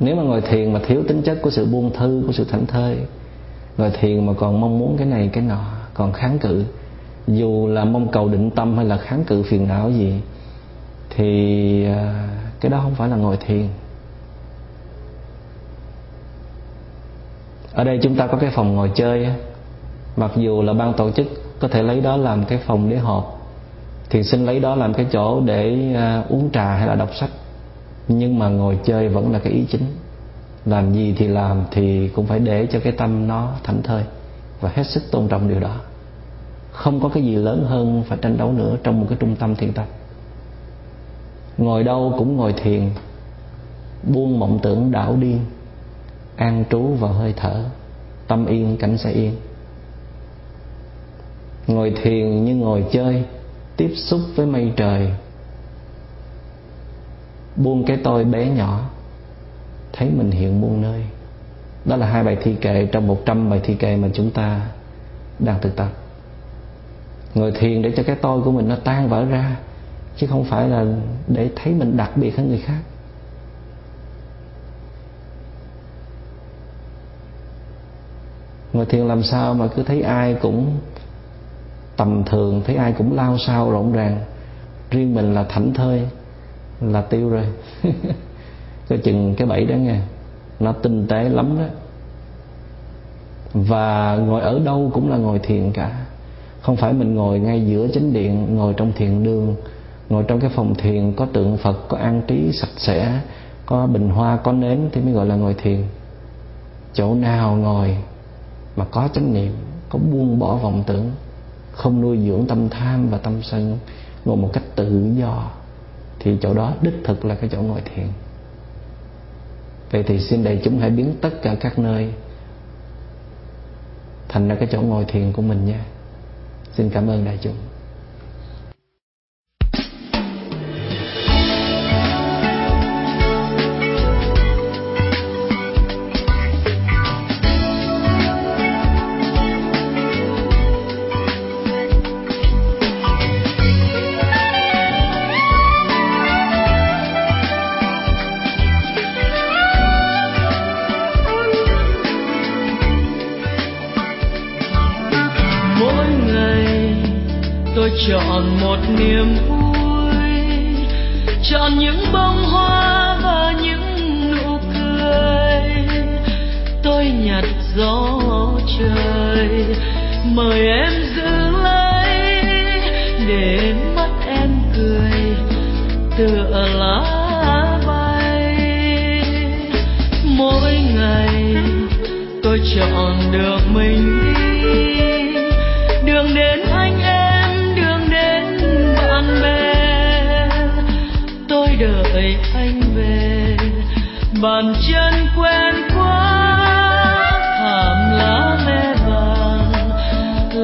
Nếu mà ngồi thiền mà thiếu tính chất của sự buông thư, của sự thảnh thơi, ngồi thiền mà còn mong muốn cái này, cái nọ, còn kháng cự, dù là mong cầu định tâm hay là kháng cự phiền não gì, thì à, cái đó không phải là ngồi thiền. Ở đây chúng ta có cái phòng ngồi chơi mặc dù là ban tổ chức có thể lấy đó làm cái phòng để họp thiền sinh lấy đó làm cái chỗ để à, uống trà hay là đọc sách. Nhưng mà ngồi chơi vẫn là cái ý chính. Làm gì thì làm thì cũng phải để cho cái tâm nó thảnh thơi và hết sức tôn trọng điều đó. Không có cái gì lớn hơn phải tranh đấu nữa trong một cái trung tâm thiền tập ngồi đâu cũng ngồi thiền, buông mộng tưởng đảo điên, an trú vào hơi thở, tâm yên, cảnh sẽ yên. Ngồi thiền như ngồi chơi tiếp xúc với mây trời. Buông cái tôi bé nhỏ, thấy mình hiện muôn nơi. Đó là hai bài thi kệ trong một trăm bài thi kệ mà chúng ta đang thực tập. Ngồi thiền để cho cái tôi của mình nó tan vỡ ra, chứ không phải là để thấy mình đặc biệt hơn người khác. Ngồi thiền làm sao mà cứ thấy ai cũng tầm thường thấy ai cũng lao sao rộn ràng. Riêng mình là thảnh thơi, là tiêu rồi. <laughs> Coi chừng cái bẫy đó nghe, nó tinh tế lắm đó. Và ngồi ở đâu cũng là ngồi thiền cả. Không phải mình ngồi ngay giữa chánh điện, ngồi trong thiền đường, ngồi trong cái phòng thiền có tượng phật, có an trí sạch sẽ, có bình hoa, có nến thì mới gọi là ngồi thiền. Chỗ nào ngồi mà có chánh niệm, có buông bỏ vọng tưởng không nuôi dưỡng tâm tham và tâm sân, ngồi một cách tự do, thì chỗ đó đích thực là cái chỗ ngồi thiền. Vậy thì xin đại chúng hãy biến tất cả các nơi thành ra cái chỗ ngồi thiền của mình nha. Xin cảm ơn đại chúng.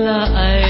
Lại bước